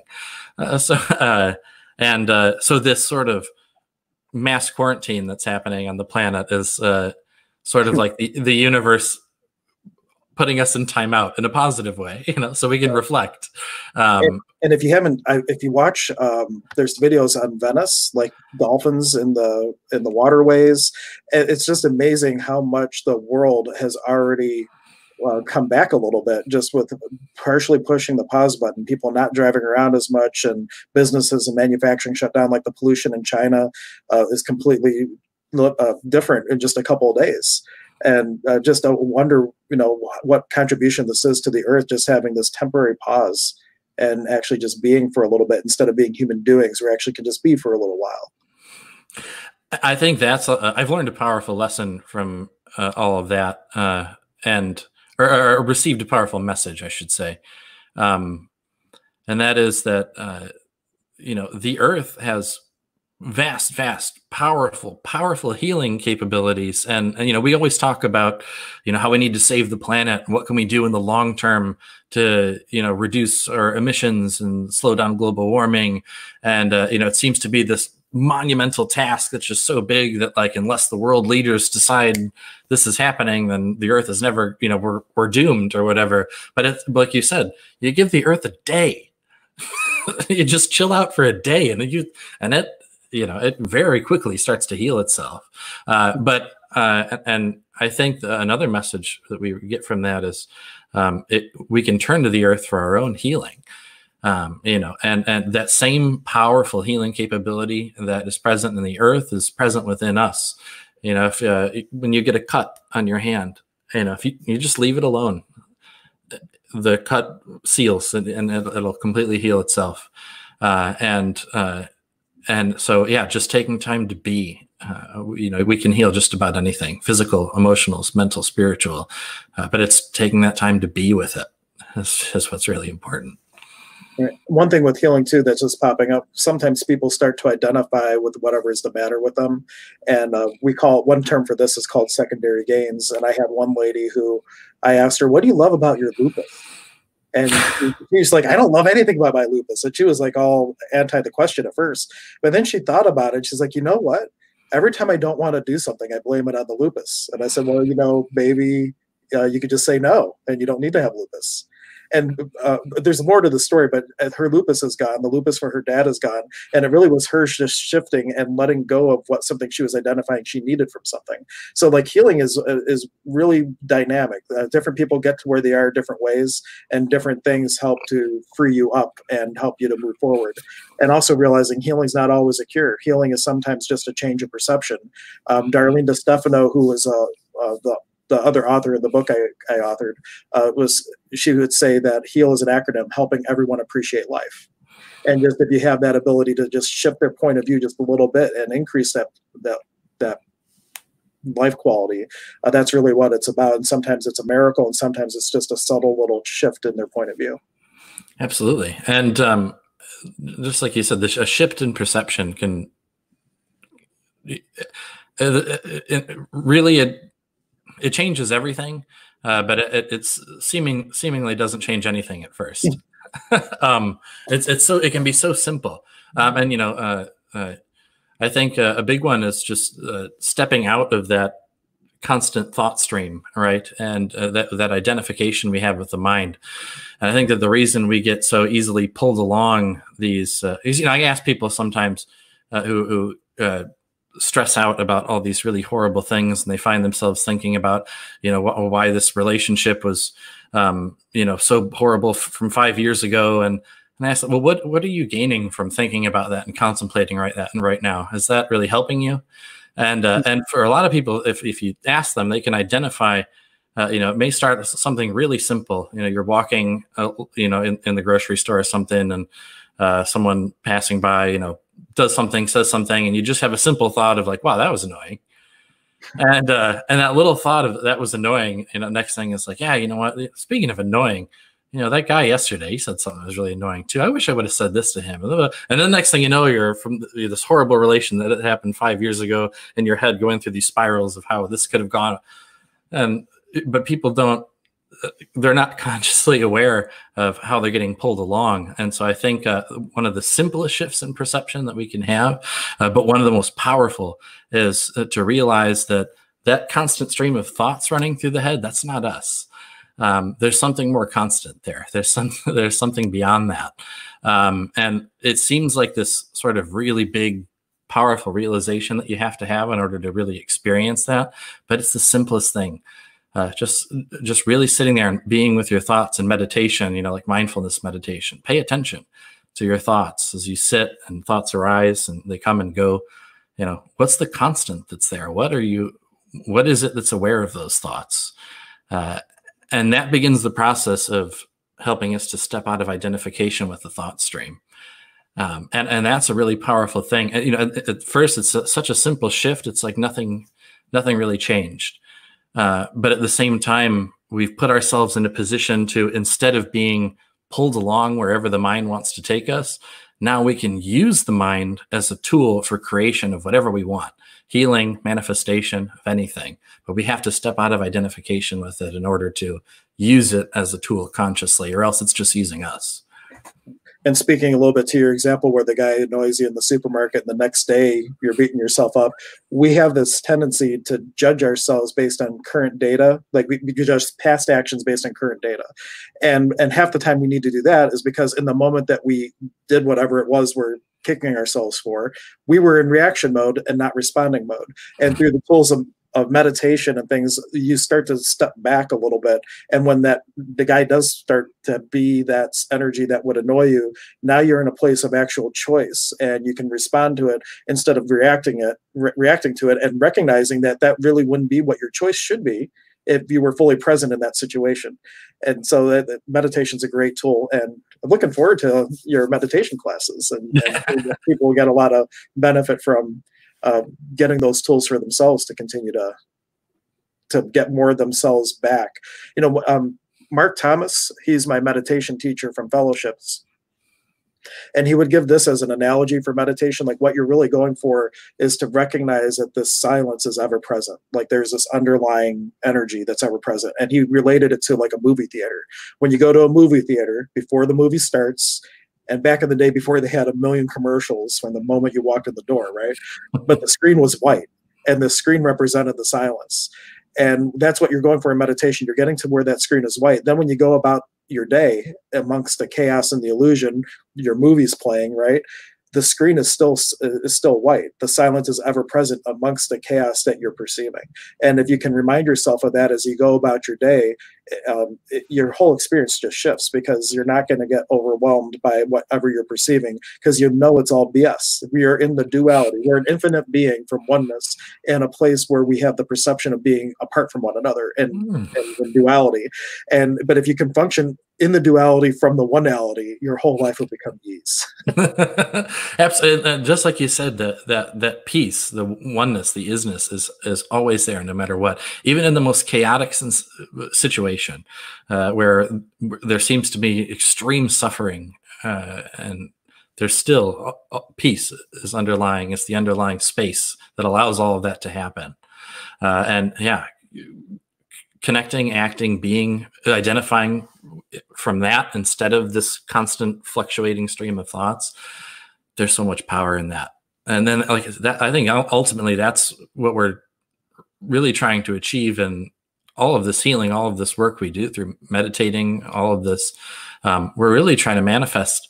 Uh, so [LAUGHS] uh, and uh, so this sort of mass quarantine that's happening on the planet is uh, sort of like the, the universe putting us in timeout in a positive way, [LAUGHS] you know, so we can reflect. Um, and, and, if you haven't, if you watch, um, there's videos on Venice, like dolphins in the in the waterways. It's just amazing how much the world has already uh, come back a little bit, just with partially pushing the pause button. People not driving around as much, and businesses and manufacturing shut down. Like the pollution in China uh, is completely uh, different in just a couple of days and uh, just wonder you know what contribution this is to the earth just having this temporary pause and actually just being for a little bit instead of being human doings we actually can just be for a little while. I think that's i i've learned a powerful lesson from uh, all of that uh, and or, or, received a powerful message i should say. Um, and that is that uh, you know the earth has vast vast powerful powerful healing capabilities. And, and, you know we always talk about you know how we need to save the planet. What can we do in the long term to you know reduce our emissions and slow down global warming? And uh, you know it seems to be this monumental task that's just so big that like unless the world leaders decide this is happening then the earth is never you know we're, we're doomed or whatever. But it's like you said you give the earth a day. [LAUGHS] You just chill out for a day and you and it you know it very quickly starts to heal itself. Uh, but uh, and i think another message that we get from that is um, it, we can turn to the earth for our own healing. Um, you know and and that same powerful healing capability that is present in the earth is present within us. You know if uh, when you get a cut on your hand you know if you, you just leave it alone the cut seals and, and it'll, it'll completely heal itself. Uh, and uh, and so yeah just taking time to be uh, you know we can heal just about anything physical emotional mental spiritual uh, but it's taking that time to be with it is, is what's really important. One thing with healing too that's just popping up sometimes people start to identify with whatever is the matter with them. And uh, we call one term for this is called secondary gains. And i had one lady who i asked her what do you love about your lupus and she's like, I don't love anything about my lupus. And she was like all anti the question at first. But then she thought about it. She's like, you know what? Every time I don't want to do something, I blame it on the lupus. And I said, well, you know, maybe uh, you could just say no and you don't need to have lupus and uh, there's more to the story, but uh, her lupus is gone. The lupus for her dad is gone, and it really was her just shifting and letting go of what something she was identifying she needed from something. So like healing is uh, is really dynamic. Uh, different people get to where they are different ways, and different things help to free you up and help you to move forward. And also realizing healing is not always a cure. Healing is sometimes just a change of perception. Um, Darlene DeStefano, who was uh, uh, the the other author of the book I, I authored uh, was she would say that HEAL is an acronym helping everyone appreciate life. And just if you have that ability to just shift their point of view just a little bit and increase that that that life quality, uh, that's really what it's about. And sometimes it's a miracle, and sometimes it's just a subtle little shift in their point of view. Absolutely, and um, just like you said, the, a shift in perception can really it it changes everything, uh, but it, it's seeming seemingly doesn't change anything at first. [LAUGHS] um, it's it's so it can be so simple, um, and you know, uh, uh, I think uh, a big one is just uh, stepping out of that constant thought stream, right, and uh, that that identification we have with the mind. And I think that the reason we get so easily pulled along these, is, you know, I ask people sometimes who who stress out about all these really horrible things and they find themselves thinking about you know wh- why this relationship was um, you know so horrible f- from five years ago and and I asked, well, what what are you gaining from thinking about that and contemplating right that and right now? Is that really helping you? And uh, and for a lot of people, if if you ask them, they can identify. Uh, you know, it may start something really simple. You know, you're walking, uh, you know, in, in the grocery store or something, and uh, someone passing by, you know, does something, says something, and you just have a simple thought of like, wow, that was annoying. and uh, and that little thought of that was annoying. You know, next thing is like, yeah, you know what? Speaking of annoying, you know, that guy yesterday, he said something that was really annoying too. I wish I would have said this to him. And then the next thing you know, you're from this horrible relation that happened five years ago in your head, going through these spirals of how this could have gone. And but people don't they're not [LAUGHS] consciously aware of how they're getting pulled along. And so I think uh, one of the simplest shifts in perception that we can have, uh, but one of the most powerful, is uh, to realize that that constant stream of thoughts running through the head, that's not us. Um, there's something more constant there. There's some [LAUGHS] there's something beyond that. Um, and it seems like this sort of really big powerful realization that you have to have in order to really experience that. But it's the simplest thing uh, just just really sitting there and being with your thoughts and meditation you know like mindfulness meditation. Pay attention to your thoughts as you sit and thoughts arise and they come and go. You know what's the constant that's there? What are you what is it that's aware of those thoughts? Uh, and that begins the process of helping us to step out of identification with the thought stream. Um, and and that's a really powerful thing. And, you know at, at first it's a, such a simple shift it's like nothing nothing really changed uh, but at the same time, we've put ourselves in a position to, instead of being pulled along wherever the mind wants to take us, now we can use the mind as a tool for creation of whatever we want healing, manifestation of anything. But we have to step out of identification with it in order to use it as a tool consciously, or else it's just using us and speaking a little bit to your example where the guy annoys you in the supermarket and the next day you're beating yourself up we have this tendency to judge ourselves based on current data. Like we, we judge past actions based on current data. And and half the time we need to do that is because in the moment that we did whatever it was we're kicking ourselves for we were in reaction mode and not responding mode. And through the tools of of meditation and things, you start to step back a little bit. And when that the guy does start to be that energy that would annoy you, now you're in a place of actual choice, and you can respond to it instead of reacting it, re reacting to it, and recognizing that that really wouldn't be what your choice should be if you were fully present in that situation. And so that, that meditation is a great tool. And I'm looking forward to your meditation classes. And, and [LAUGHS] people get a lot of benefit from uh, getting those tools for themselves to continue to to get more of themselves back. You know, um, Mark Thomas, he's my meditation teacher from fellowships. And he would give this as an analogy for meditation. Like, what you're really going for is to recognize that this silence is ever present. Like, there's this underlying energy that's ever present. And he related it to like a movie theater. When you go to a movie theater, before the movie starts, and back in the day before they had a million commercials from the moment you walked in the door, right? But the screen was white and the screen represented the silence. And that's what you're going for in meditation. You're getting to where that screen is white. Then when you go about your day amongst the chaos and the illusion, your movie's playing, right? The screen is still is still white. The silence is ever present amongst the chaos that you're perceiving. And if you can remind yourself of that as you go about your day, um, it, your whole experience just shifts because you're not going to get overwhelmed by whatever you're perceiving because you know it's all BS. We are in the duality. We're an infinite being from oneness in a place where we have the perception of being apart from one another and, mm. and the duality. And but if you can function in the duality from the oneality, your whole life will become ease. [LAUGHS] Absolutely, and just like you said, that that that peace, the oneness, the isness, is is always there, no matter what. Even in the most chaotic situation, uh, where there seems to be extreme suffering, uh, and there's still uh, peace is underlying. It's the underlying space that allows all of that to happen. Uh, and yeah, connecting, acting, being, identifying from that instead of this constant fluctuating stream of thoughts, there's so much power in that. And then, like that, I think ultimately that's what we're really trying to achieve in all of this healing, all of this work we do through meditating, all of this. Um, we're really trying to manifest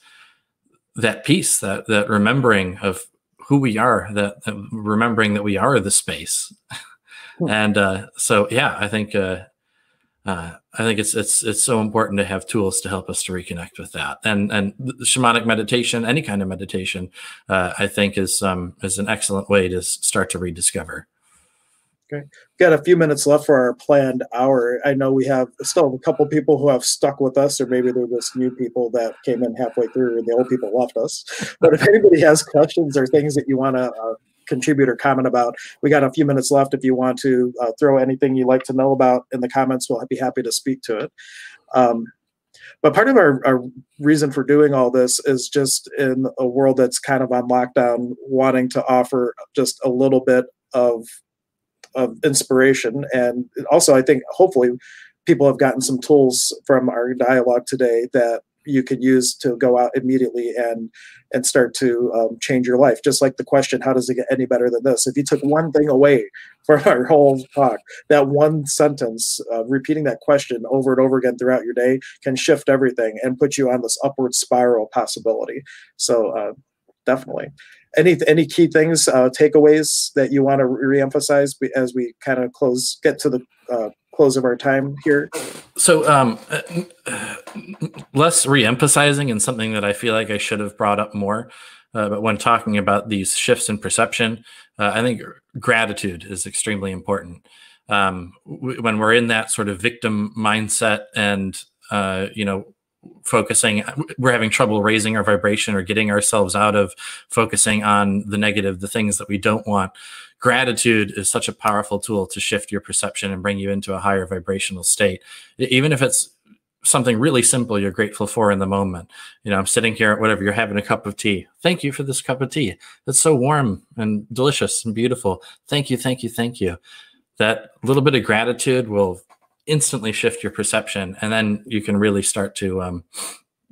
that peace, that that remembering of who we are, that, that remembering that we are the space. [LAUGHS] Hmm. and uh, so yeah, I think uh, uh, I think it's it's it's so important to have tools to help us to reconnect with that. And and shamanic meditation, any kind of meditation, uh, I think is um, is an excellent way to start to rediscover. Okay, We've got a few minutes left for our planned hour. I know we have still a couple people who have stuck with us, or maybe they're just new people that came in halfway through, and the old people left us. [LAUGHS] But if anybody has questions or things that you want to uh, contribute or comment about. We got a few minutes left. If you want to uh, throw anything you'd like to know about in the comments, we'll be happy to speak to it. Um, but part of our, our, reason for doing all this is just in a world that's kind of on lockdown, wanting to offer just a little bit of of inspiration, and also I think hopefully people have gotten some tools from our dialogue today that you could use to go out immediately and and start to um, change your life. Just like the question, how does it get any better than this? If you took one thing away [LAUGHS] from our whole talk, that one sentence, uh, repeating that question over and over again throughout your day can shift everything and put you on this upward spiral possibility. So uh, definitely. Any any key things, uh, takeaways that you want to reemphasize as we kind of close, get to the uh, close of our time here? So, um, less re-emphasizing and something that I feel like I should have brought up more. Uh, but when talking about these shifts in perception, uh, I think gratitude is extremely important. Um, when we're in that sort of victim mindset and uh, you know focusing we're having trouble raising our vibration or getting ourselves out of focusing on the negative the things that we don't want. Gratitude is such a powerful tool to shift your perception and bring you into a higher vibrational state. Even if it's something really simple you're grateful for in the moment. You know i'm sitting here whatever you're having a cup of tea. Thank you for this cup of tea. It's so warm and delicious and beautiful. Thank you thank you thank you. That little bit of gratitude will instantly shift your perception and then you can really start to um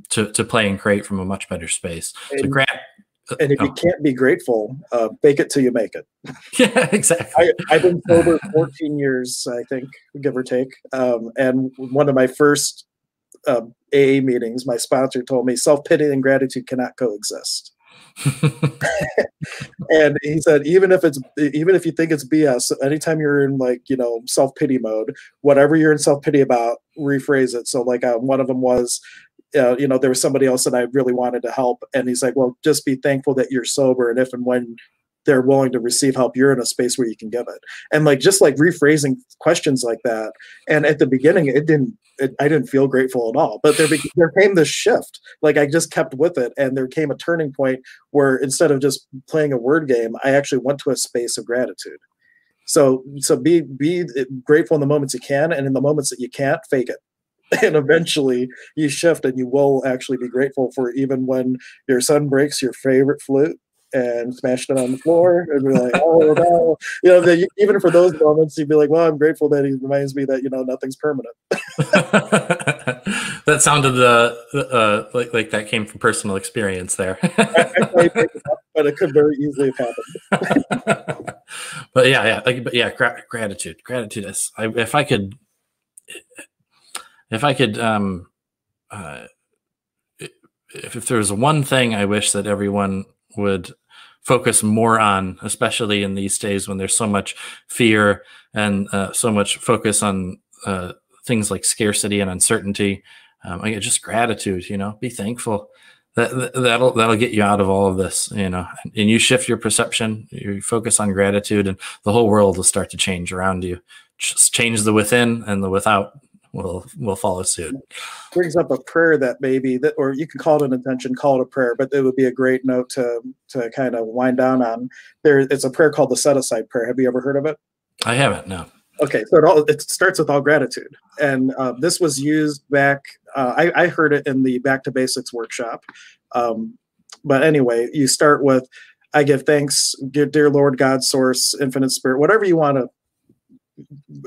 to, to play and create from a much better space. And, so grat and if oh. you can't be grateful uh fake it till you make it. [LAUGHS] Yeah exactly. I, have been sober [LAUGHS] 14 years i think give or take. Um and one of my first uh, aa meetings my sponsor told me self-pity and gratitude cannot coexist and he said, even if it's even if you think it's BS, anytime you're in like you know self pity mode, whatever you're in self pity about, rephrase it. So like uh, one of them was, uh, you know, there was somebody else that I really wanted to help, and he's like, well, just be thankful that you're sober, and if and when they're willing to receive help you're in a space where you can give it. And like just like rephrasing questions like that and at the beginning it didn't it, i didn't feel grateful at all but there, be, there came this shift. Like i just kept with it and there came a turning point where instead of just playing a word game i actually went to a space of gratitude. So so be be grateful in the moments you can and in the moments that you can't fake it. [LAUGHS] And eventually you shift and you will actually be grateful for even when your son breaks your favorite flute and smashed it on the floor and be like, oh no, you know, the, even for those moments, you'd be like, well, I'm grateful that he reminds me that you know nothing's permanent. [LAUGHS] [LAUGHS] that sounded uh, uh, like like that came from personal experience there. but it could very easily have happened. [LAUGHS] but yeah, yeah, like, but yeah, gra- gratitude, gratitude. Is, I, if I could, if I could, um, uh, if, if there was one thing I wish that everyone would focus more on, especially in these days when there's so much fear and uh, so much focus on uh, things like scarcity and uncertainty. Um, I just gratitude, you know, be thankful. That, that'll that'll get you out of all of this, you know. And you shift your perception, you focus on gratitude, and the whole world will start to change around you. Just change the within and the without will will follow suit. Brings up a prayer that maybe that, or you can call it an intention, call it a prayer, but it would be a great note to to kind of wind down on. There, it's a prayer called the set aside prayer. Have you ever heard of it? I haven't. No. Okay, so it all it starts with all gratitude, and uh, this was used back. Uh, I, I heard it in the Back to Basics workshop. Um, but anyway, you start with I give thanks, dear, dear Lord God, Source, Infinite Spirit, whatever you want to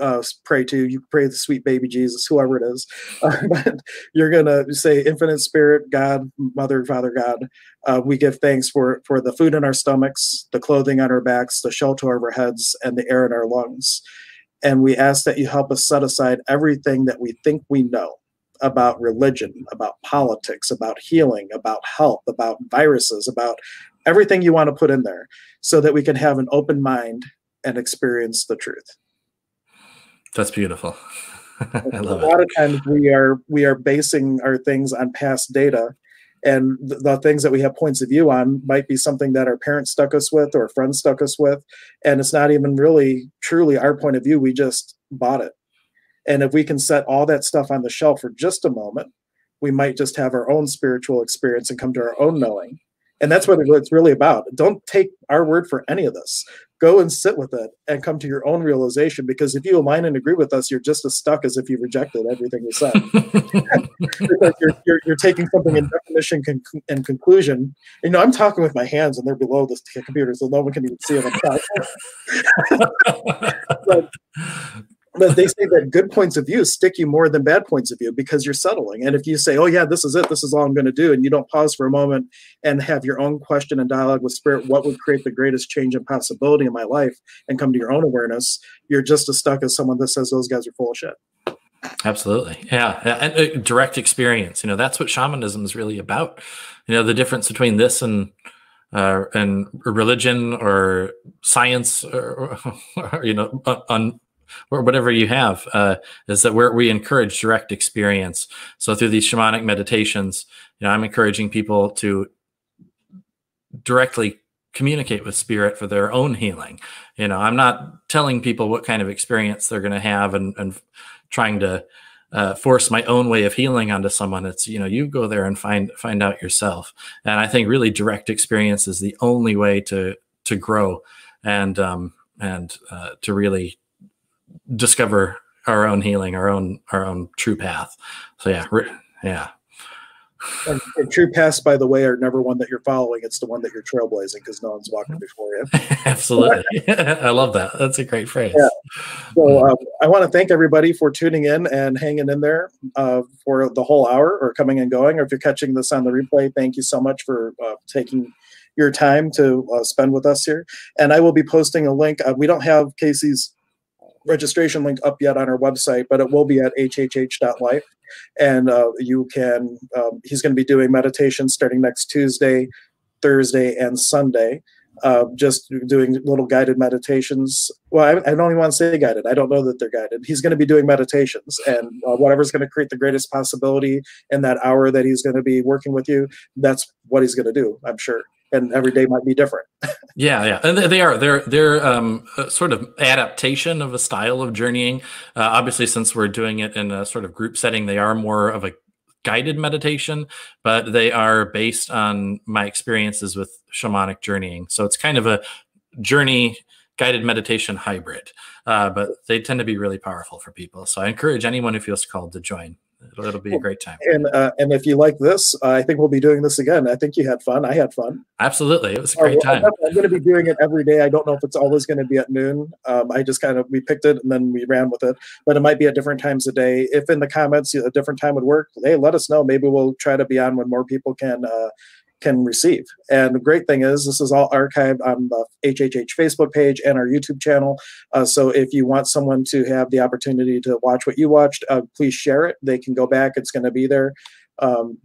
uh, pray to. You pray the sweet baby Jesus, whoever it is. [LAUGHS] Uh, but you're gonna say, Infinite Spirit, God, Mother, Father, God. Uh, we give thanks for for the food in our stomachs, the clothing on our backs, the shelter over our heads, and the air in our lungs. And we ask that you help us set aside everything that we think we know about religion, about politics, about healing, about health, about viruses, about everything you want to put in there, so that we can have an open mind and experience the truth. That's beautiful. [LAUGHS] I love a lot of times we are we are basing our things on past data and the, the, things that we have points of view on might be something that our parents stuck us with or friends stuck us with and it's not even really truly our point of view we just bought it. And if we can set all that stuff on the shelf for just a moment we might just have our own spiritual experience and come to our own knowing And that's what it's really about. Don't take our word for any of this. Go and sit with it and come to your own realization. Because if you align and agree with us, you're just as stuck as if you rejected everything we said. [LAUGHS] you're, you're, you're, taking something in definition con- and conclusion. You know, I'm talking with my hands and they're below the computer, so no one can even see them. [LAUGHS] but, but they say that good points of view stick you more than bad points of view because you're settling. And if you say, "Oh yeah, this is it. This is all I'm going to do," and you don't pause for a moment and have your own question and dialogue with spirit, what would create the greatest change and possibility in my life, and come to your own awareness, you're just as stuck as someone that says those guys are full of shit. Absolutely, yeah, and uh, direct experience. You know, that's what shamanism is really about. You know, the difference between this and uh, and religion or science or, [LAUGHS] or you know on or whatever you have, uh, is that where we encourage direct experience. So through these shamanic meditations, you know, I'm encouraging people to directly communicate with spirit for their own healing. You know, I'm not telling people what kind of experience they're going to have and, and trying to uh, force my own way of healing onto someone. It's you know, you go there and find find out yourself. And I think really direct experience is the only way to to grow and um, and uh, to really discover our own healing, our own our own true path. So yeah, yeah. And, and, true paths, by the way, are never one that you're following. It's the one that you're trailblazing because no one's walking before you. [LAUGHS] Absolutely, [LAUGHS] I love that. That's a great phrase. Yeah. So uh, I want to thank everybody for tuning in and hanging in there uh, for the whole hour, or coming and going. Or if you're catching this on the replay, thank you so much for uh, taking your time to uh, spend with us here. And I will be posting a link. Uh, we don't have Casey's registration link up yet on our website, but it will be at hhh.life. And uh, you can, um, he's going to be doing meditation starting next Tuesday, Thursday, and Sunday. Uh, just doing little guided meditations. Well, I, I, don't even want to say guided. I don't know that they're guided. He's going to be doing meditations, and uh, whatever's going to create the greatest possibility in that hour that he's going to be working with you, that's what he's going to do. I'm sure and every day might be different. yeah, yeah, and they are they're they're um, sort of adaptation of a style of journeying. Uh, obviously, since we're doing it in a sort of group setting, they are more of a guided meditation, but they are based on my experiences with shamanic journeying. So it's kind of a journey guided meditation hybrid, uh, but they tend to be really powerful for people. So I encourage anyone who feels called to join. It'll, it'll be a great time. And uh, and if you like this, uh, I think we'll be doing this again. I think you had fun. I had fun. Absolutely, it was a great uh, time. I'm, going to be doing it every day. I don't know if it's always going to be at noon. Um, I just kind of we picked it and then we ran with it. But it might be at different times a day. If in the comments a different time would work, hey, let us know. Maybe we'll try to be on when more people can uh, can receive. And the great thing is, this is all archived on the HHH Facebook page and our YouTube channel. Uh, so if you want someone to have the opportunity to watch what you watched, uh, please share it. They can go back. It's going to be there. Um,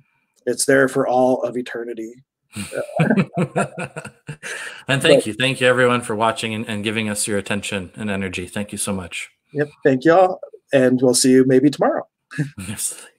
it's there for all of eternity. [LAUGHS] and thank but, you. Thank you, everyone, for watching and, and giving us your attention and energy. Thank you so much. Yep. Thank you all. And we'll see you maybe tomorrow. [LAUGHS]